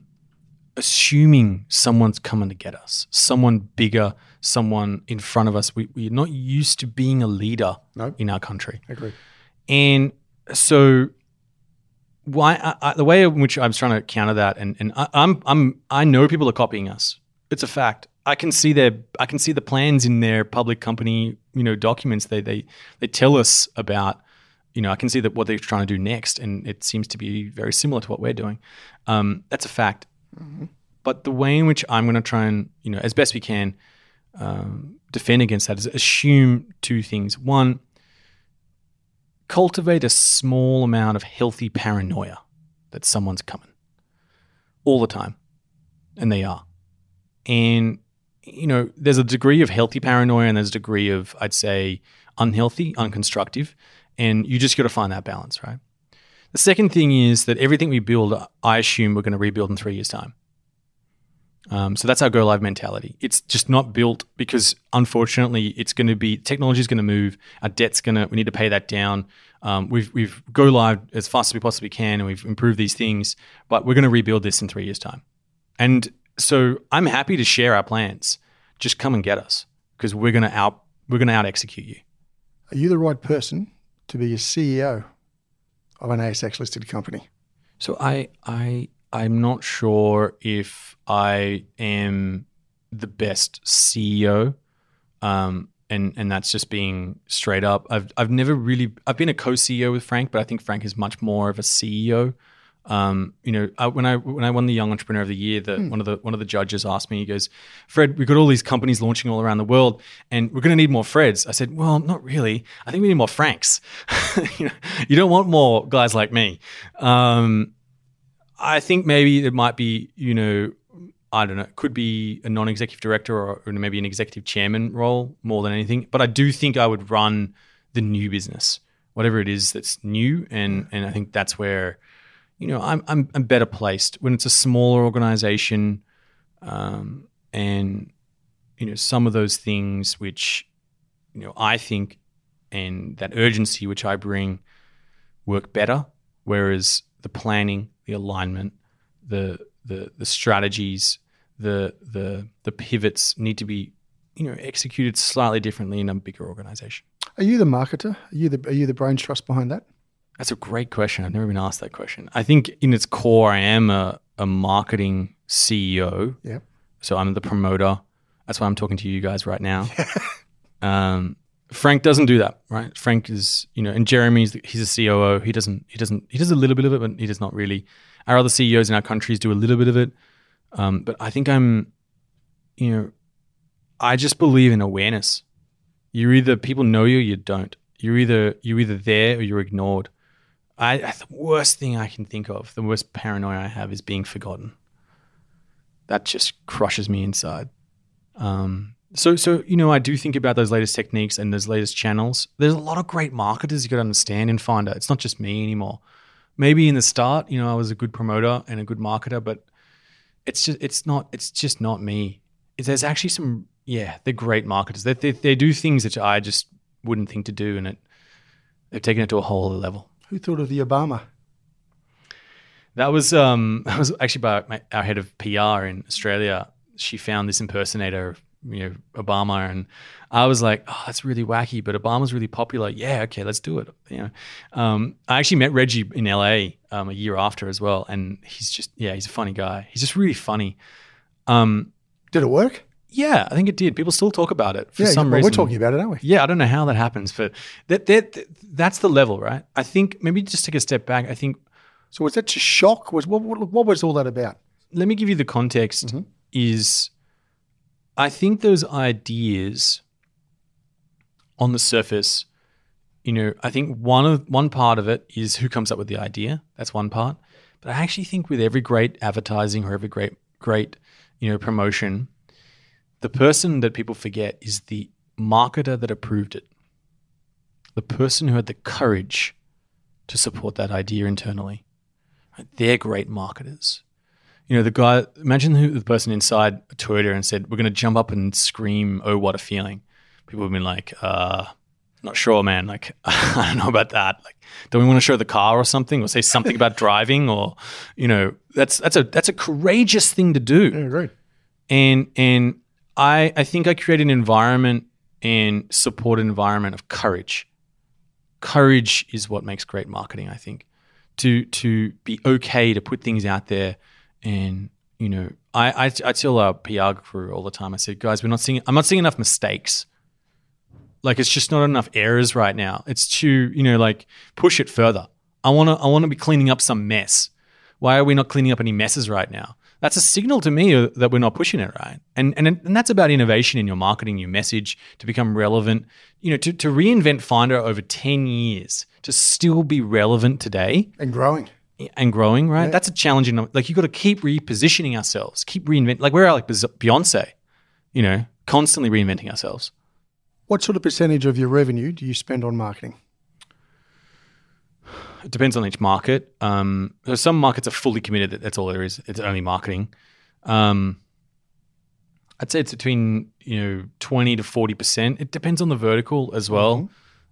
assuming someone's coming to get us, someone bigger, someone in front of us. We, we're not used to being a leader No. in our country. I Agree. And so, why I, I, the way in which I'm trying to counter that, and and I, I'm I'm I know people are copying us. It's a fact. I can see their I can see the plans in their public company you know documents. They they they tell us about. You know, I can see that what they're trying to do next, and it seems to be very similar to what we're doing. Um, that's a fact. But the way in which I'm going to try and, you know, as best we can, um, defend against that is assume two things. One, cultivate a small amount of healthy paranoia that someone's coming all the time. And they are. And, you know, there's a degree of healthy paranoia and there's a degree of, I'd say, unhealthy, unconstructive. And you just got to find that balance, right? The second thing is that everything we build, I assume we're going to rebuild in three years' time. Um, so that's our go live mentality. It's just not built because unfortunately it's going to be technology is going to move. Our debt's going to we need to pay that down. Um, we've we've go live as fast as we possibly can and we've improved these things, but we're going to rebuild this in three years' time. And so I'm happy to share our plans. Just come and get us because we're going to out we're going to out execute you. Are you the right person to be a CEO of an ASX listed company? So I I I'm not sure if I am the best CEO. Um, and and that's just being straight up. I've I've never really I've been a co-CEO with Frank, but I think Frank is much more of a CEO. Um, you know, I, when I when I won the Young Entrepreneur of the Year, the one of the one of the judges asked me, he goes, "Fred, we've got all these companies launching all around the world, and we're going to need more Freds." I said, "Well, not really. I think we need more Franks. you, know, you don't want more guys like me." Um, I think maybe it might be, you know, I don't know, it could be a non-executive director or, or maybe an executive chairman role more than anything. But I do think I would run the new business, whatever it is that's new, and and I think that's where, you know, I'm I'm, I'm better placed when it's a smaller organization, um, and you know some of those things which, you know, I think, and that urgency which I bring, work better. Whereas the planning, the alignment, the the the strategies, the the the pivots need to be, you know, executed slightly differently in a bigger organization. Are you the marketer? Are you the are you the brains trust behind that? That's a great question. I've never been asked that question. I think in its core, I am a, a marketing CEO. Yep. So I'm the promoter. That's why I'm talking to you guys right now. um, Frank doesn't do that, right? Frank is, you know, and Jeremy's he's a COO. He doesn't, he doesn't, he does a little bit of it, but he does not really. Our other CEOs in our countries do a little bit of it, um, but I think I'm, you know, I just believe in awareness. You're either people know you, or you don't. You're either you're either there or you're ignored. I, the worst thing I can think of, the worst paranoia I have, is being forgotten. That just crushes me inside. Um, so, so you know, I do think about those latest techniques and those latest channels. There's a lot of great marketers you got to understand and find out. It's not just me anymore. Maybe in the start, you know, I was a good promoter and a good marketer, but it's just it's not it's just not me. There's actually some yeah, they're great marketers. They they, they do things that I just wouldn't think to do, and it they've taken it to a whole other level. Who thought of the Obama? That was um that was actually by my, our head of PR in Australia. She found this impersonator of you know Obama, and I was like, oh, that's really wacky, but Obama's really popular. Yeah, okay, let's do it. You know, um, I actually met Reggie in LA um, a year after as well, and he's just yeah, he's a funny guy. He's just really funny. Um, Did it work? Yeah, I think it did. People still talk about it for yeah, some well, reason. we're talking about it, aren't we? Yeah, I don't know how that happens, but that, that that's the level, right? I think maybe just take a step back. I think So was that just shock? Was what, what, what was all that about? let me give you the context mm-hmm. is I think those ideas on the surface, you know, I think one of one part of it is who comes up with the idea. That's one part. But I actually think with every great advertising or every great great, you know, promotion, the person that people forget is the marketer that approved it. The person who had the courage to support that idea internally. They're great marketers. You know, the guy, imagine who the person inside a Toyota and said, We're going to jump up and scream, Oh, what a feeling. People have been like, uh, not sure, man. Like, I don't know about that. Like, do we want to show the car or something, or say something about driving, or you know, that's that's a that's a courageous thing to do. Yeah. And and I I think I create an environment and support an environment of courage. Courage is what makes great marketing. I think to to be okay to put things out there, and you know, I I, I tell our PR crew all the time. I said, guys, we're not seeing. I'm not seeing enough mistakes like it's just not enough errors right now. It's too, you know, like push it further. I want to I want to be cleaning up some mess. Why are we not cleaning up any messes right now? That's a signal to me that we're not pushing it right. And and and that's about innovation in your marketing, your message to become relevant. You know, to to reinvent Finder over 10 years to still be relevant today and growing. And growing, right? Yeah. That's a challenging like you've got to keep repositioning ourselves, keep reinvent like we're like Beyonce, you know, constantly reinventing ourselves. What sort of percentage of your revenue do you spend on marketing? It depends on each market. Um, some markets are fully committed that that's all there is. It's only marketing. Um, I'd say it's between you know twenty to forty percent. It depends on the vertical as well.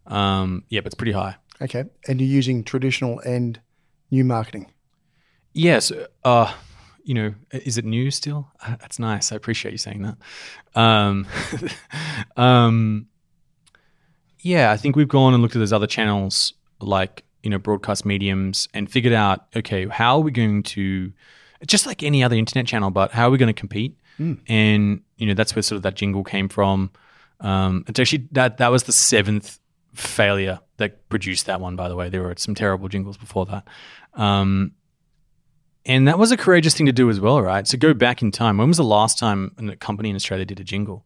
Mm-hmm. Um, yeah, but it's pretty high. Okay, and you're using traditional and new marketing. Yes. Uh, you know, is it new still? Uh, that's nice. I appreciate you saying that. Um, um, yeah, I think we've gone and looked at those other channels like, you know, broadcast mediums and figured out, okay, how are we going to, just like any other internet channel, but how are we going to compete? Mm. And, you know, that's where sort of that jingle came from. Um, it's actually that, that was the seventh failure that produced that one, by the way. There were some terrible jingles before that. Um, and that was a courageous thing to do as well, right? So go back in time. When was the last time a company in Australia did a jingle?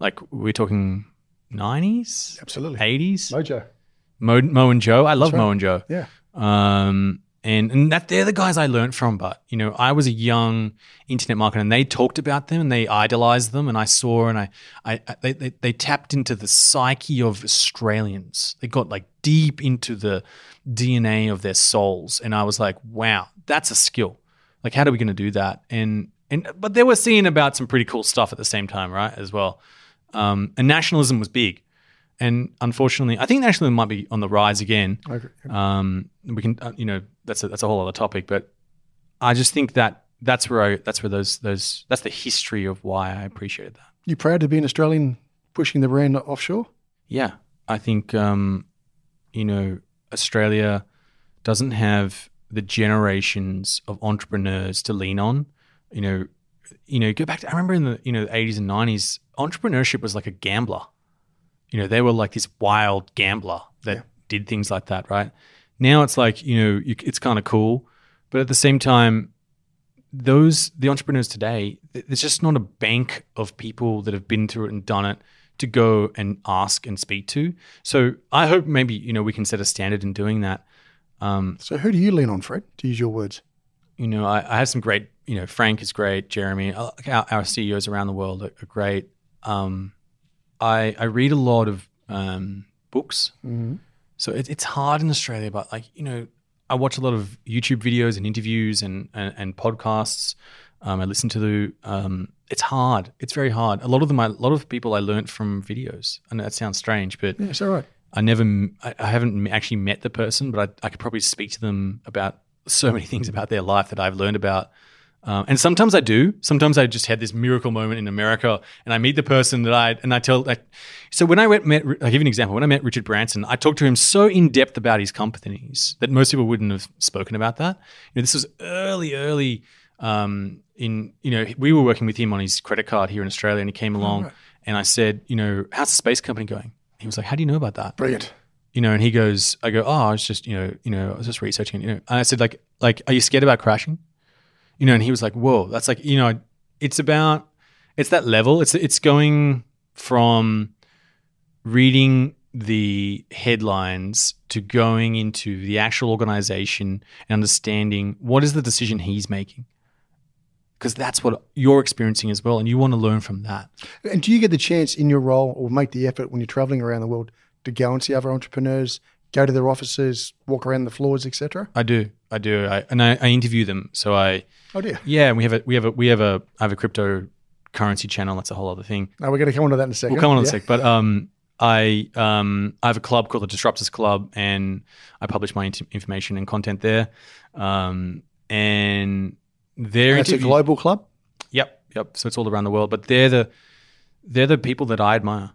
Like we're talking 90s? Absolutely. 80s? Mojo. Mo, Mo and Joe. I love right. Mo and Joe. Yeah. Um, and, and that they're the guys I learned from. But you know, I was a young internet marketer, and they talked about them and they idolized them, and I saw and I, I, I they, they, they tapped into the psyche of Australians. They got like deep into the DNA of their souls, and I was like, wow, that's a skill. Like, how are we going to do that? And and but they were seeing about some pretty cool stuff at the same time, right? As well. Um, and nationalism was big. And unfortunately, I think nationalism might be on the rise again. Um, we can, uh, you know, that's a, that's a whole other topic. But I just think that that's where I, that's where those those that's the history of why I appreciated that. You proud to be an Australian pushing the brand offshore? Yeah, I think um, you know Australia doesn't have the generations of entrepreneurs to lean on. You know, you know, go back to I remember in the you know the eighties and nineties, entrepreneurship was like a gambler. You know, they were like this wild gambler that yeah. did things like that, right? Now it's like you know, you, it's kind of cool, but at the same time, those the entrepreneurs today, there's just not a bank of people that have been through it and done it to go and ask and speak to. So I hope maybe you know we can set a standard in doing that. Um, so who do you lean on, Fred? To use your words, you know, I, I have some great. You know, Frank is great. Jeremy, uh, our, our CEOs around the world are, are great. Um, I I read a lot of um, books, mm-hmm. so it, it's hard in Australia. But like you know, I watch a lot of YouTube videos and interviews and and, and podcasts. Um, I listen to the. Um, it's hard. It's very hard. A lot of them. I, a lot of people I learned from videos. Know that sounds strange, but yeah, it's all right. I never, I, I haven't actually met the person, but I, I could probably speak to them about so many things about their life that I've learned about. Um, and sometimes I do. Sometimes I just had this miracle moment in America, and I meet the person that I and I tell. Like, so when I went, met, I'll give you an example. When I met Richard Branson, I talked to him so in depth about his companies that most people wouldn't have spoken about that. You know, this was early, early. Um, in you know, we were working with him on his credit card here in Australia, and he came along, oh, right. and I said, you know, how's the space company going? He was like, "How do you know about that?" Brilliant. You know, and he goes, "I go, oh, I was just, you know, you know, I was just researching." You know, and I said, "Like, like, are you scared about crashing?" You know, and he was like, "Whoa, that's like, you know, it's about, it's that level. It's it's going from reading the headlines to going into the actual organization and understanding what is the decision he's making. Because that's what you're experiencing as well, and you want to learn from that. And do you get the chance in your role or make the effort when you're traveling around the world to go and see other entrepreneurs, go to their offices, walk around the floors, etc.? I do, I do, I, and I, I interview them. So I, Oh dear. yeah, and we have a, we have a, we have a, I have a cryptocurrency channel. That's a whole other thing. Now we're going to come on to that in a second. We'll come on in a sec. But um, I um, I have a club called the Disruptors Club, and I publish my int- information and content there. Um, and they're That's a global club. Yep, yep. So it's all around the world, but they're the they're the people that I admire.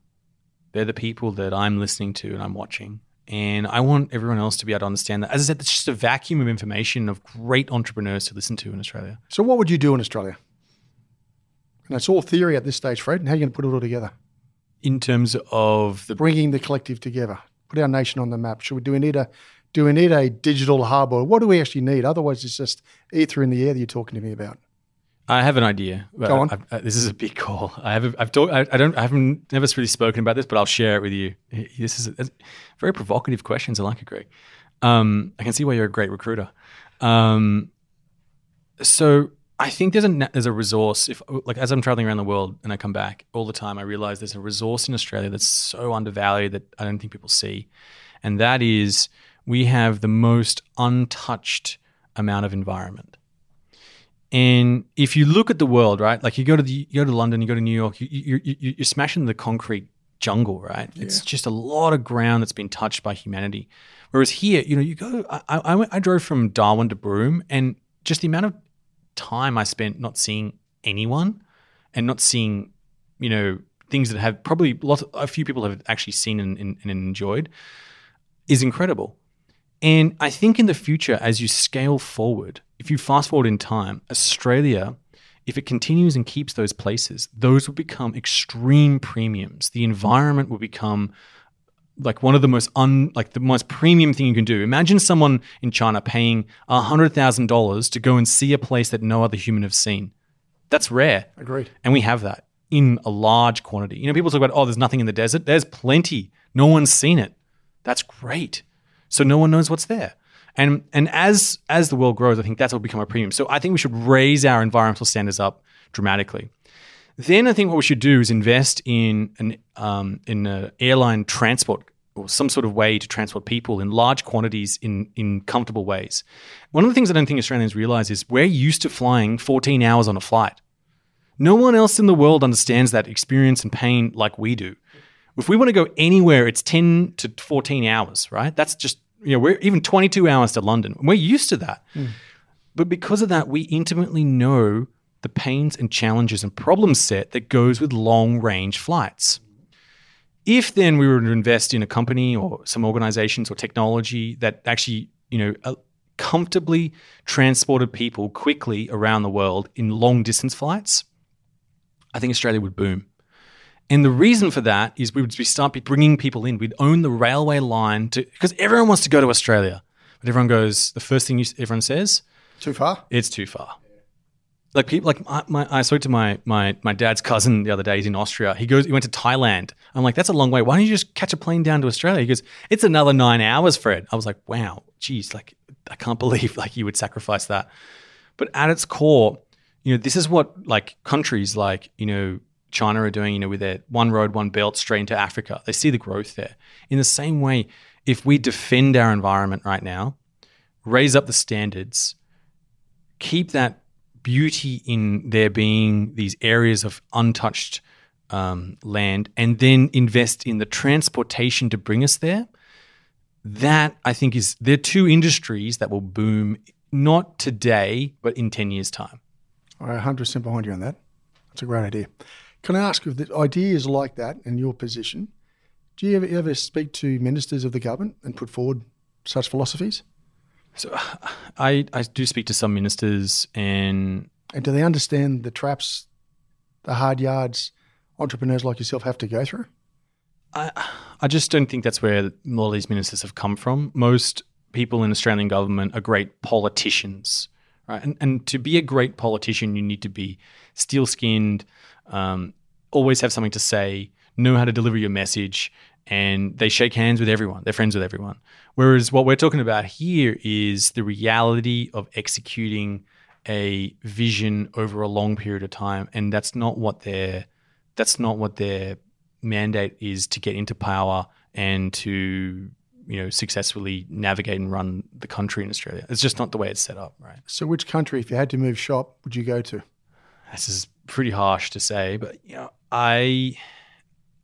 They're the people that I'm listening to and I'm watching. And I want everyone else to be able to understand that. As I said, it's just a vacuum of information of great entrepreneurs to listen to in Australia. So what would you do in Australia? And it's all theory at this stage, Fred. And how are you going to put it all together? In terms of the Bringing the collective together, put our nation on the map. Should we do we need a do we need a digital hub or what do we actually need? Otherwise, it's just ether in the air that you're talking to me about. I have an idea. Go on. I, I, this is a big call. I have. A, I've talked. I, I don't. I haven't never really spoken about this, but I'll share it with you. This is a, very provocative questions. I like it, Greg. Um, I can see why you're a great recruiter. Um, so I think there's a there's a resource. If like as I'm traveling around the world and I come back all the time, I realize there's a resource in Australia that's so undervalued that I don't think people see, and that is we have the most untouched amount of environment. And if you look at the world, right, like you go to the, you go to London, you go to New York, you, you, you, you're smashing the concrete jungle, right? It's just a lot of ground that's been touched by humanity. Whereas here, you know, you go. I, I, went, I drove from Darwin to Broome, and just the amount of time I spent not seeing anyone and not seeing, you know, things that have probably lots, a few people have actually seen and, and, and enjoyed is incredible. And I think in the future, as you scale forward, if you fast forward in time, Australia, if it continues and keeps those places, those will become extreme premiums. The environment will become like one of the most un like the most premium thing you can do. Imagine someone in China paying hundred thousand dollars to go and see a place that no other human have seen. That's rare. Agreed. And we have that in a large quantity. You know, people talk about, oh, there's nothing in the desert. There's plenty. No one's seen it. That's great. So no one knows what's there. And and as as the world grows, I think that's what will become a premium. So I think we should raise our environmental standards up dramatically. Then I think what we should do is invest in an um, in an airline transport or some sort of way to transport people in large quantities in in comfortable ways. One of the things I don't think Australians realize is we're used to flying 14 hours on a flight. No one else in the world understands that experience and pain like we do. If we want to go anywhere, it's 10 to 14 hours, right? That's just, you know, we're even 22 hours to London. We're used to that. But because of that, we intimately know the pains and challenges and problem set that goes with long range flights. If then we were to invest in a company or some organizations or technology that actually, you know, uh, comfortably transported people quickly around the world in long distance flights, I think Australia would boom. And the reason for that is we would start bringing people in. We'd own the railway line to because everyone wants to go to Australia, but everyone goes. The first thing you, everyone says, Too far? it's too far. Like people, like my, my, I spoke to my my my dad's cousin the other day. He's in Austria. He goes, he went to Thailand. I'm like, that's a long way. Why don't you just catch a plane down to Australia? He goes, it's another nine hours, Fred. I was like, wow, geez, like I can't believe like you would sacrifice that. But at its core, you know, this is what like countries like you know China are doing. You know, with their one road, one belt straight into Africa. They see the growth there. In the same way, if we defend our environment right now, raise up the standards, keep that beauty in there being these areas of untouched um, land, and then invest in the transportation to bring us there. That I think is there are two industries that will boom not today, but in ten years' time. Right, 100% behind you on that. That's a great idea. Can I ask if the ideas like that in your position, do you ever, ever speak to ministers of the government and put forward such philosophies? So I I do speak to some ministers and And do they understand the traps, the hard yards entrepreneurs like yourself have to go through? I, I just don't think that's where a lot of these ministers have come from. Most people in Australian government are great politicians, right? And, and to be a great politician, you need to be steel skinned, um, always have something to say, know how to deliver your message, and they shake hands with everyone. They're friends with everyone. Whereas what we're talking about here is the reality of executing a vision over a long period of time, and that's not what their that's not what their mandate is to get into power and to you know successfully navigate and run the country in Australia. It's just not the way it's set up, right? So, which country, if you had to move shop, would you go to? This is pretty harsh to say, but you know, I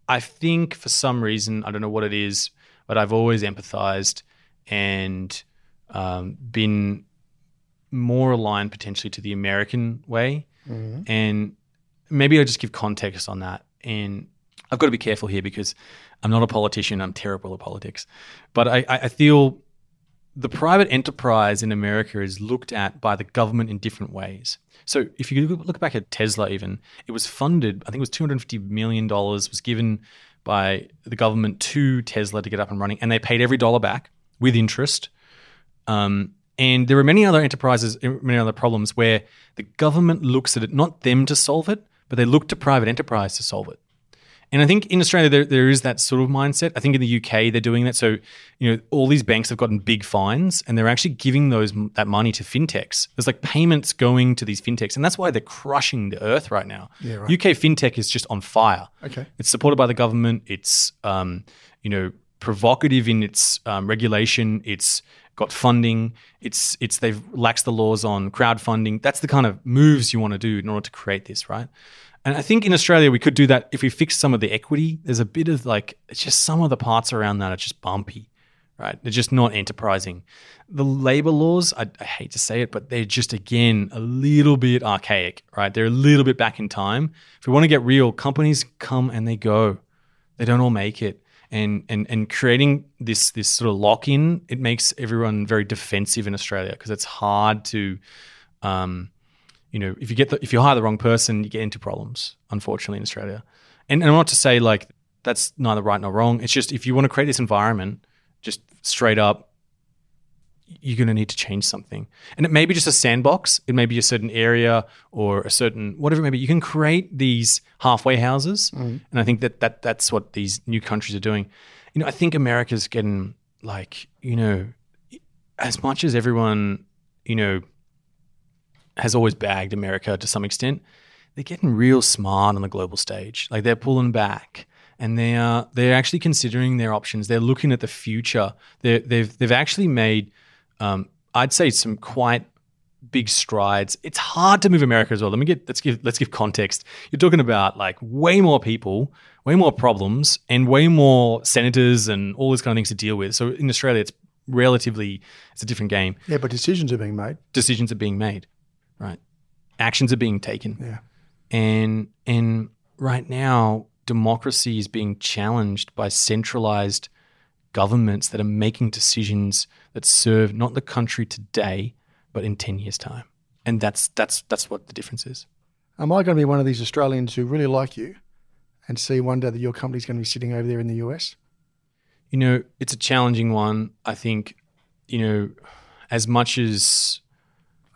I think for some reason I don't know what it is, but I've always empathized and um, been more aligned potentially to the American way, Mm-hmm. and maybe I'll just give context on that. And I've got to be careful here because I'm not a politician. I'm terrible at politics, but I, I I feel the private enterprise in America is looked at by the government in different ways. So if you look back at Tesla, even it was funded. I think it was 250 million dollars was given by the government to Tesla to get up and running, and they paid every dollar back with interest. Um, and there are many other enterprises, many other problems where the government looks at it, not them to solve it, but they look to private enterprise to solve it. And I think in Australia there, there is that sort of mindset. I think in the UK they're doing that. So you know all these banks have gotten big fines, and they're actually giving those that money to fintechs. There's like payments going to these fintechs, and that's why they're crushing the earth right now. Yeah, right. UK fintech is just on fire. Okay. It's supported by the government. It's um, you know provocative in its um, regulation. It's got funding. It's it's they've laxed the laws on crowdfunding. That's the kind of moves you want to do in order to create this, right? And I think in Australia we could do that if we fix some of the equity. There's a bit of like it's just some of the parts around that are just bumpy, right? They're just not enterprising. The labor laws, I, I hate to say it, but they're just again a little bit archaic, right? They're a little bit back in time. If we want to get real, companies come and they go. They don't all make it. And and and creating this this sort of lock in, it makes everyone very defensive in Australia because it's hard to um, you know, if you get the, if you hire the wrong person, you get into problems. Unfortunately, in Australia, and, and I'm not to say like that's neither right nor wrong. It's just if you want to create this environment, just straight up, you're going to need to change something. And it may be just a sandbox. It may be a certain area or a certain whatever it may be. You can create these halfway houses, mm. and I think that that that's what these new countries are doing. You know, I think America's getting like you know, as much as everyone you know has always bagged America to some extent, they're getting real smart on the global stage. Like they're pulling back and they are they're actually considering their options. They're looking at the future. They're, they've they've actually made, um, I'd say, some quite big strides. It's hard to move America as well. Let me get let's give let's give context. You're talking about like way more people, way more problems, and way more senators and all these kind of things to deal with. So in Australia, it's relatively it's a different game. Yeah, but decisions are being made. Decisions are being made, right? Actions are being taken Yeah. and and right now democracy is being challenged by centralized governments that are making decisions that serve not the country today but in 10 years time and that's that's that's what the difference is Am I going to be one of these Australians who really like you and see one day that your company's going to be sitting over there in the US? you know it's a challenging one i think you know as much as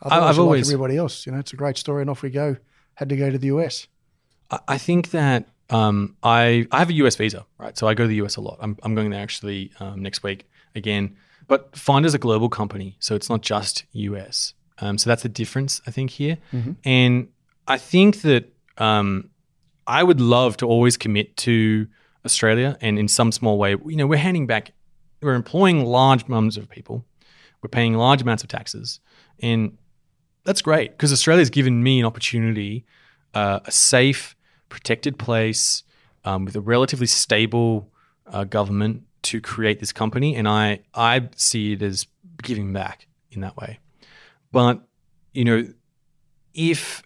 Otherwise, I've always- like everybody else. You know, it's a great story, and off we go. Had to go to the US. I- I think that um, I I have a US visa, right? So I go to the US a lot. I'm, I'm going there actually um, next week again. But Finder's a global company, so it's not just US. Um, so that's the difference, I think, here. And I think that um, I would love to always commit to Australia, and in some small way, you know, we're handing back, we're employing large numbers of people, we're paying large amounts of taxes, and that's great because Australia's given me an opportunity, uh, a safe, protected place um, with a relatively stable uh, government to create this company, and I I see it as giving back in that way. But you know, if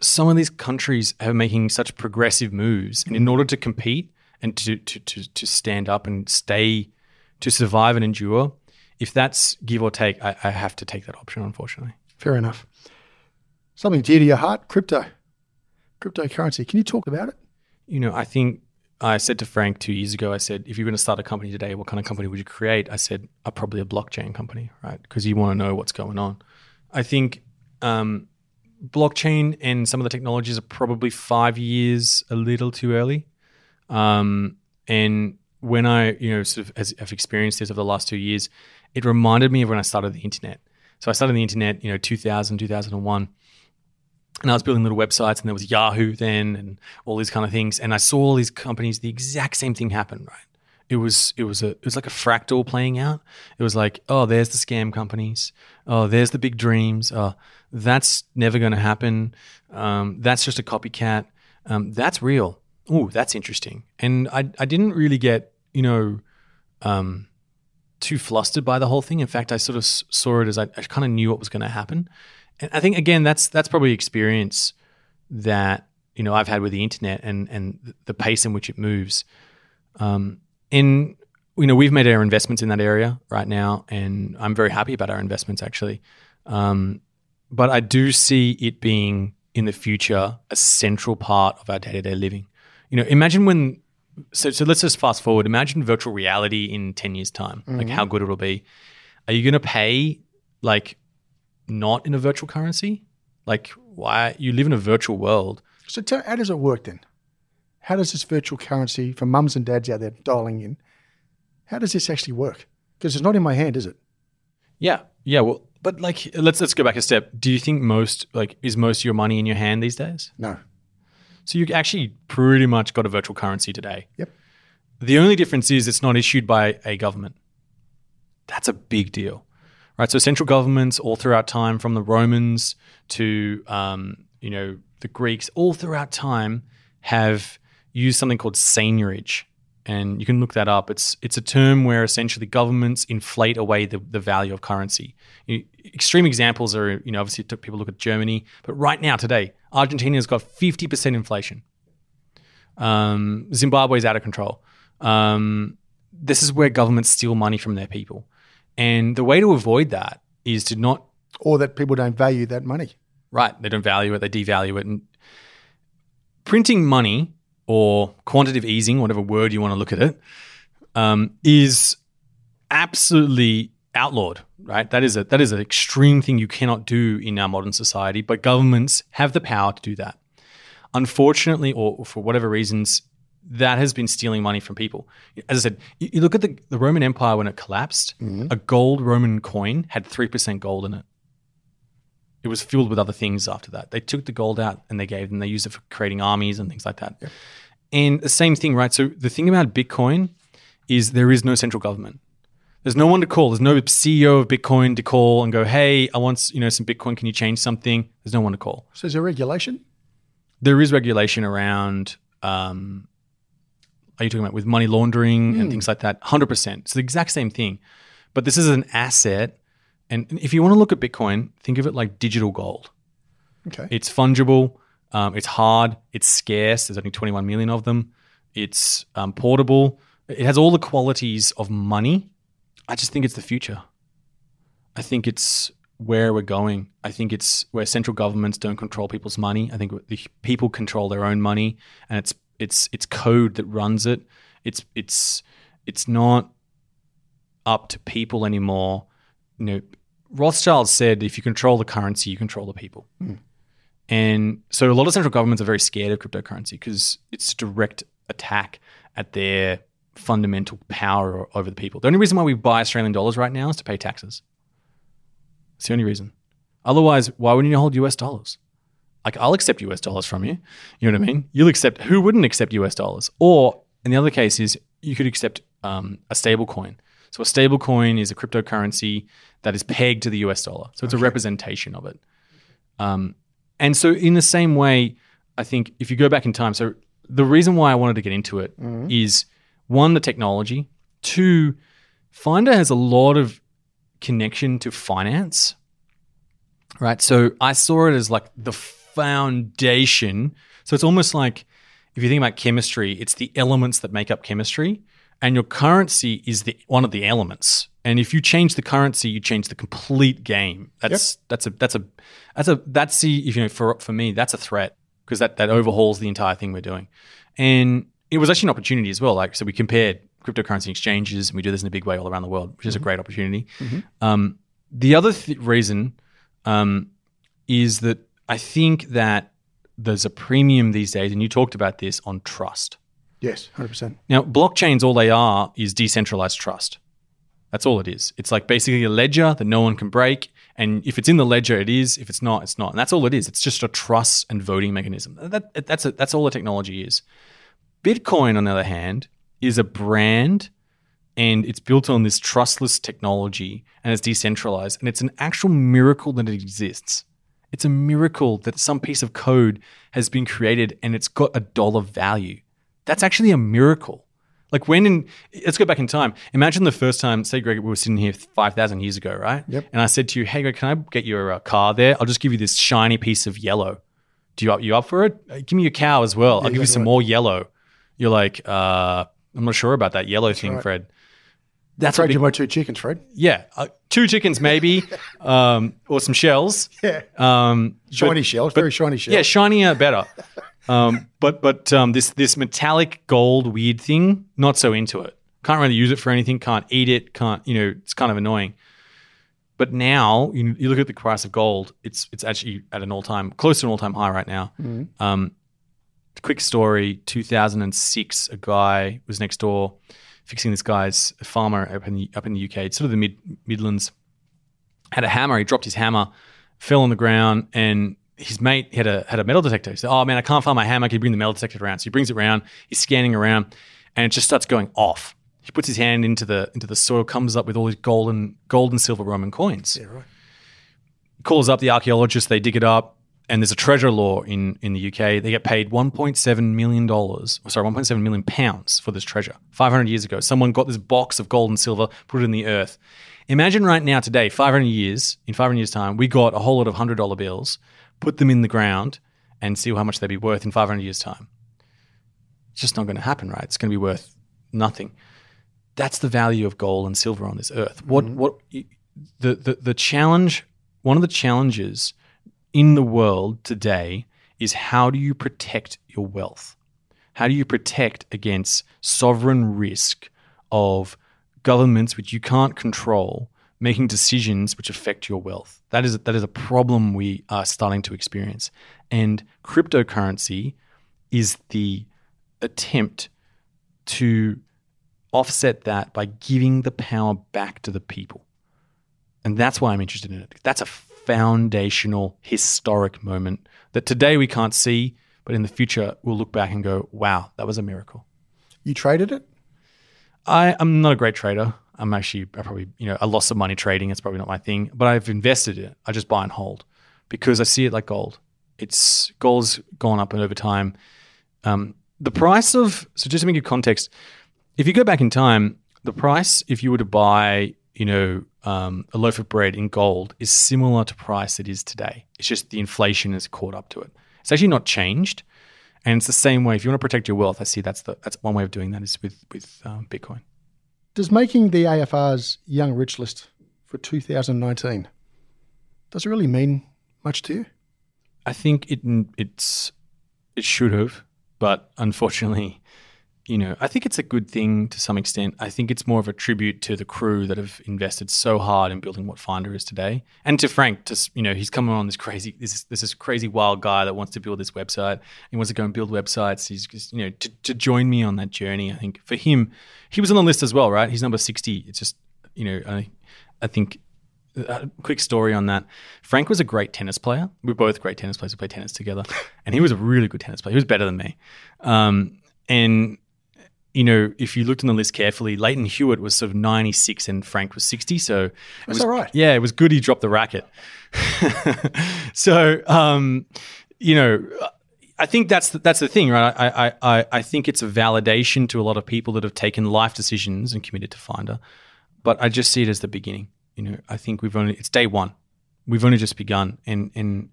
some of these countries are making such progressive moves, and in order to compete and to to to, to stand up and stay to survive and endure, if that's give or take, I, I have to take that option, unfortunately. Fair enough. Something dear to your heart, crypto, cryptocurrency. Can you talk about it? You know, I think I said to Frank two years ago, I said, if you're going to start a company today, what kind of company would you create? I said, probably a blockchain company, right? Because you want to know what's going on. I think um, blockchain and some of the technologies are probably five years a little too early. Um, and when I, you know, sort of as I've experienced this over the last two years, it reminded me of when I started the internet. So I started the internet, you know, 2000, 2001. And I was building little websites, and there was Yahoo then, and all these kind of things. And I saw all these companies, the exact same thing happen, right? It was it was a it was like a fractal playing out. It was like, oh, there's the scam companies. Oh, there's the big dreams. Oh, that's never going to happen. Um, that's just a copycat. Um, that's real. Oh, that's interesting. And I I didn't really get you know um, too flustered by the whole thing. In fact, I sort of saw it as I, I kind of knew what was going to happen. And I think again, that's that's probably experience that you know I've had with the internet and and the pace in which it moves. Um, and you know we've made our investments in that area right now, and I'm very happy about our investments actually. Um, but I do see it being in the future a central part of our day to day living. You know, imagine when. So, so let's just fast forward. Imagine virtual reality in ten years' time. Like how good it'll be. Are you going to pay like not in a virtual currency? Like why you live in a virtual world? So tell, how does it work then? How does this virtual currency for mums and dads out there dialing in? How does this actually work? Because it's not in my hand, is it? Yeah, yeah. Well, but like let's let's go back a step. Do you think most like is most of your money in your hand these days? No. So you actually pretty much got a virtual currency today. Yep. The only difference is it's not issued by a government. That's a big deal, right? So central governments all throughout time, from the Romans to um, you know the Greeks, all throughout time have used something called seigniorage, and you can look that up. It's it's a term where essentially governments inflate away the, the value of currency. You- extreme examples are you know obviously people look at Germany, but right now today Argentina's got fifty percent inflation. Um, is out of control. Um, this is where governments steal money from their people, and the way to avoid that is to not Or that people don't value that money. Right. They don't value it, they devalue it. And printing money or quantitative easing, whatever word you want to look at it, um, is absolutely outlawed, right? That is a that is an extreme thing you cannot do in our modern society, but governments have the power to do that. Unfortunately, or for whatever reasons, that has been stealing money from people. As I said, you, look at the, the Roman Empire when it collapsed, a gold Roman coin had 3% gold in it it was filled with other things after that. They took the gold out and they gave them, they used it for creating armies and things like that. And the same thing, right? So the thing about Bitcoin is there is no central government. There's no one to call. There's no CEO of Bitcoin to call and go, "Hey, I want you know some Bitcoin. Can you change something?" There's no one to call. So is there regulation? There is regulation around. Um, are you talking about with money laundering and things like that? Hundred percent. It's the exact same thing, but this is an asset. And if you want to look at Bitcoin, think of it like digital gold. Okay. It's fungible. Um, it's hard. It's scarce. There's only 21 million of them. It's um, portable. It has all the qualities of money. I just think it's the future. I think it's where we're going. I think it's where central governments don't control people's money. I think the people control their own money, and it's it's it's code that runs it. It's it's it's not up to people anymore. You know, Rothschild said, if you control the currency, you control the people. Hmm. And so a lot of central governments are very scared of cryptocurrency because it's a direct attack at their fundamental power over the people. The only reason why we buy Australian dollars right now is to pay taxes. It's the only reason. Otherwise, why wouldn't you hold US dollars? Like, I'll accept US dollars from you. You know what I mean? You'll accept, who wouldn't accept US dollars? Or, in the other case, is you could accept um, a stable coin. So, a stable coin is a cryptocurrency that is pegged to the US dollar. So, it's a representation of it. Um, and so, in the same way, I think if you go back in time, so the reason why I wanted to get into it is one, the technology, two, Finder has a lot of connection to finance, right? So, I saw it as like the foundation. So, it's almost like if you think about chemistry, it's the elements that make up chemistry, and your currency is the one of the elements. And if you change the currency, you change the complete game. That's that's a that's a that's a that's the if you know for for me that's a threat because that that overhauls the entire thing we're doing. And it was actually an opportunity as well. Like so, we compared cryptocurrency exchanges, and we do this in a big way all around the world, which is a great opportunity. Um, the other th- reason um, is that I think that there's a premium these days, and you talked about this on trust. Yes, 100%. Now, blockchains, all they are is decentralized trust. That's all it is. It's like basically a ledger that no one can break. And if it's in the ledger, it is. If it's not, it's not. And that's all it is. It's just a trust and voting mechanism. That, that's, a, that's all the technology is. Bitcoin, on the other hand, is a brand and it's built on this trustless technology and it's decentralized. And it's an actual miracle that it exists. It's a miracle that some piece of code has been created and it's got a dollar value. That's actually a miracle. Like when in, let's go back in time. Imagine the first time, say, Greg, we were sitting here 5,000 years ago, right? Yep. And I said to you, hey, Greg, can I get your uh, car there? I'll just give you this shiny piece of yellow. Do you up, you up for it? Uh, give me your cow as well. I'll give you some right. more yellow. You're like, uh, I'm not sure about that yellow thing, right. Fred. That's big- you my two chickens, Fred. yeah, uh, two chickens maybe, um, or some shells. Yeah. Um, Shiny but- shells, but- very shiny shells. Yeah, shinier better. um, but but um, this this metallic gold weird thing, not so into it. Can't really use it for anything. Can't eat it. Can't you know? It's kind of annoying. But now you, you look at the price of gold. It's it's actually at an all time close to an all time high right now. Um, quick story: 2006, a guy was next door fixing this guy's farmer up in the up in the UK. Sort of the mid Midlands. Had a hammer. He dropped his hammer, fell on the ground, and his mate had a had a metal detector. He said, "Oh man, I can't find my hammer. Can you bring the metal detector around?" So he brings it around. He's scanning around, and it just starts going off. He puts his hand into the into the soil, comes up with all these golden gold and silver Roman coins. Yeah, right. Calls up the archaeologists. They dig it up, and there's a treasure law in in the UK. They get paid 1.7 million dollars. Sorry, 1.7 million pounds for this treasure. 500 years ago, someone got this box of gold and silver, put it in the earth. Imagine right now, today, 500 years, in 500 years' time, we got a whole lot of $100 bills, put them in the ground, and see how much they'd be worth in 500 years' time. It's just not going to happen, right? It's going to be worth nothing. That's the value of gold and silver on this earth. What, mm-hmm. what, the, the, the challenge, one of the challenges in the world today is how do you protect your wealth? How do you protect against sovereign risk of governments which you can't control making decisions which affect your wealth? That is that is a problem we are starting to experience. And cryptocurrency is the attempt to offset that by giving the power back to the people. And that's why I'm interested in it. That's a foundational, historic moment that today we can't see, but in the future we'll look back and go, wow, that was a miracle. You traded it? I, I'm not a great trader. I'm actually, I probably, you know, I lost some money trading. It's probably not my thing, but I've invested in it. I just buy and hold because I see it like gold. It's gold's gone up and over time. Um, the price of, so just to make you context, if you go back in time, the price, if you were to buy, you know, um, a loaf of bread in gold is similar to price it is today. It's just the inflation has caught up to it. It's actually not changed. And it's the same way. If you want to protect your wealth, I see that's the that's one way of doing that is with with um, Bitcoin. Does making the AFR's Young Rich list for 2019 does it really mean much to you? I think it it's it should have, but unfortunately, you know, I think it's a good thing to some extent. I think it's more of a tribute to the crew that have invested so hard in building what Finder is today, and to Frank. Just you know, he's coming on this crazy this this is crazy wild guy that wants to build this website. He wants to go and build websites. He's just, you know to, to join me on that journey. I think for him, he was on the list as well, right? He's number sixty. It's just you know, I I think a quick story on that. Frank was a great tennis player. We're both great tennis players. We played tennis together, and he was a really good tennis player. He was better than me. Um, and you know, if you looked on the list carefully, Lleyton Hewitt was sort of 96 and Frank was 60. So it That's was all right. Yeah, it was good he dropped the racket. so, um, you know, I think that's the, that's the thing, right? I, I, I, I think it's a validation to a lot of people that have taken life decisions and committed to Finder. But I just see it as the beginning. You know, I think we've only, it's day one. We've only just begun. And, and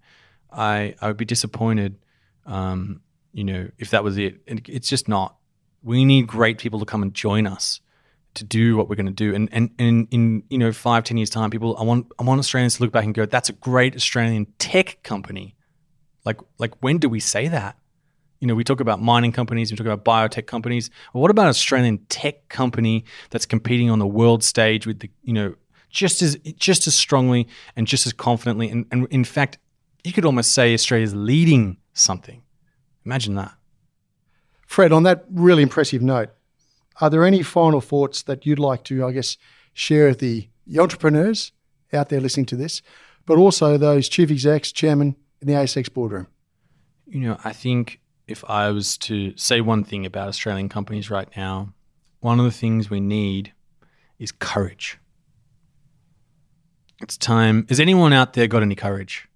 I, I would be disappointed, um, you know, if that was it. And it's just not. We need great people to come and join us to do what we're going to do. And and and in you know five ten years time, people I want I want Australians to look back and go, that's a great Australian tech company. Like like when do we say that? You know, we talk about mining companies, we talk about biotech companies. Well, what about an Australian tech company that's competing on the world stage with the you know just as just as strongly and just as confidently, and, and in fact, you could almost say Australia's leading something. Imagine that. Fred, on that really impressive note, are there any final thoughts that you'd like to, I guess, share with the entrepreneurs out there listening to this, but also those chief execs, chairman in the ASX boardroom? You know, I think if I was to say one thing about Australian companies right now, one of the things we need is courage. It's time. Has anyone out there got any courage?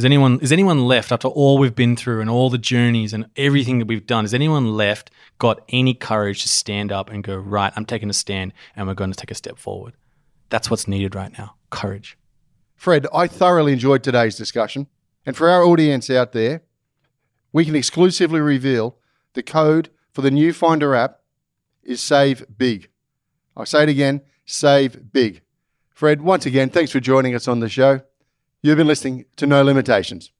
Is anyone is anyone left after all we've been through and all the journeys and everything that we've done? Is anyone left got any courage to stand up and go right? I'm taking a stand and we're going to take a step forward. That's what's needed right now. Courage. Fred, I thoroughly enjoyed today's discussion. And for our audience out there, we can exclusively reveal the code for the new Finder app is Save Big. I'll say it again Save Big. Fred, once again, thanks for joining us on the show. You've been listening to No Limitations.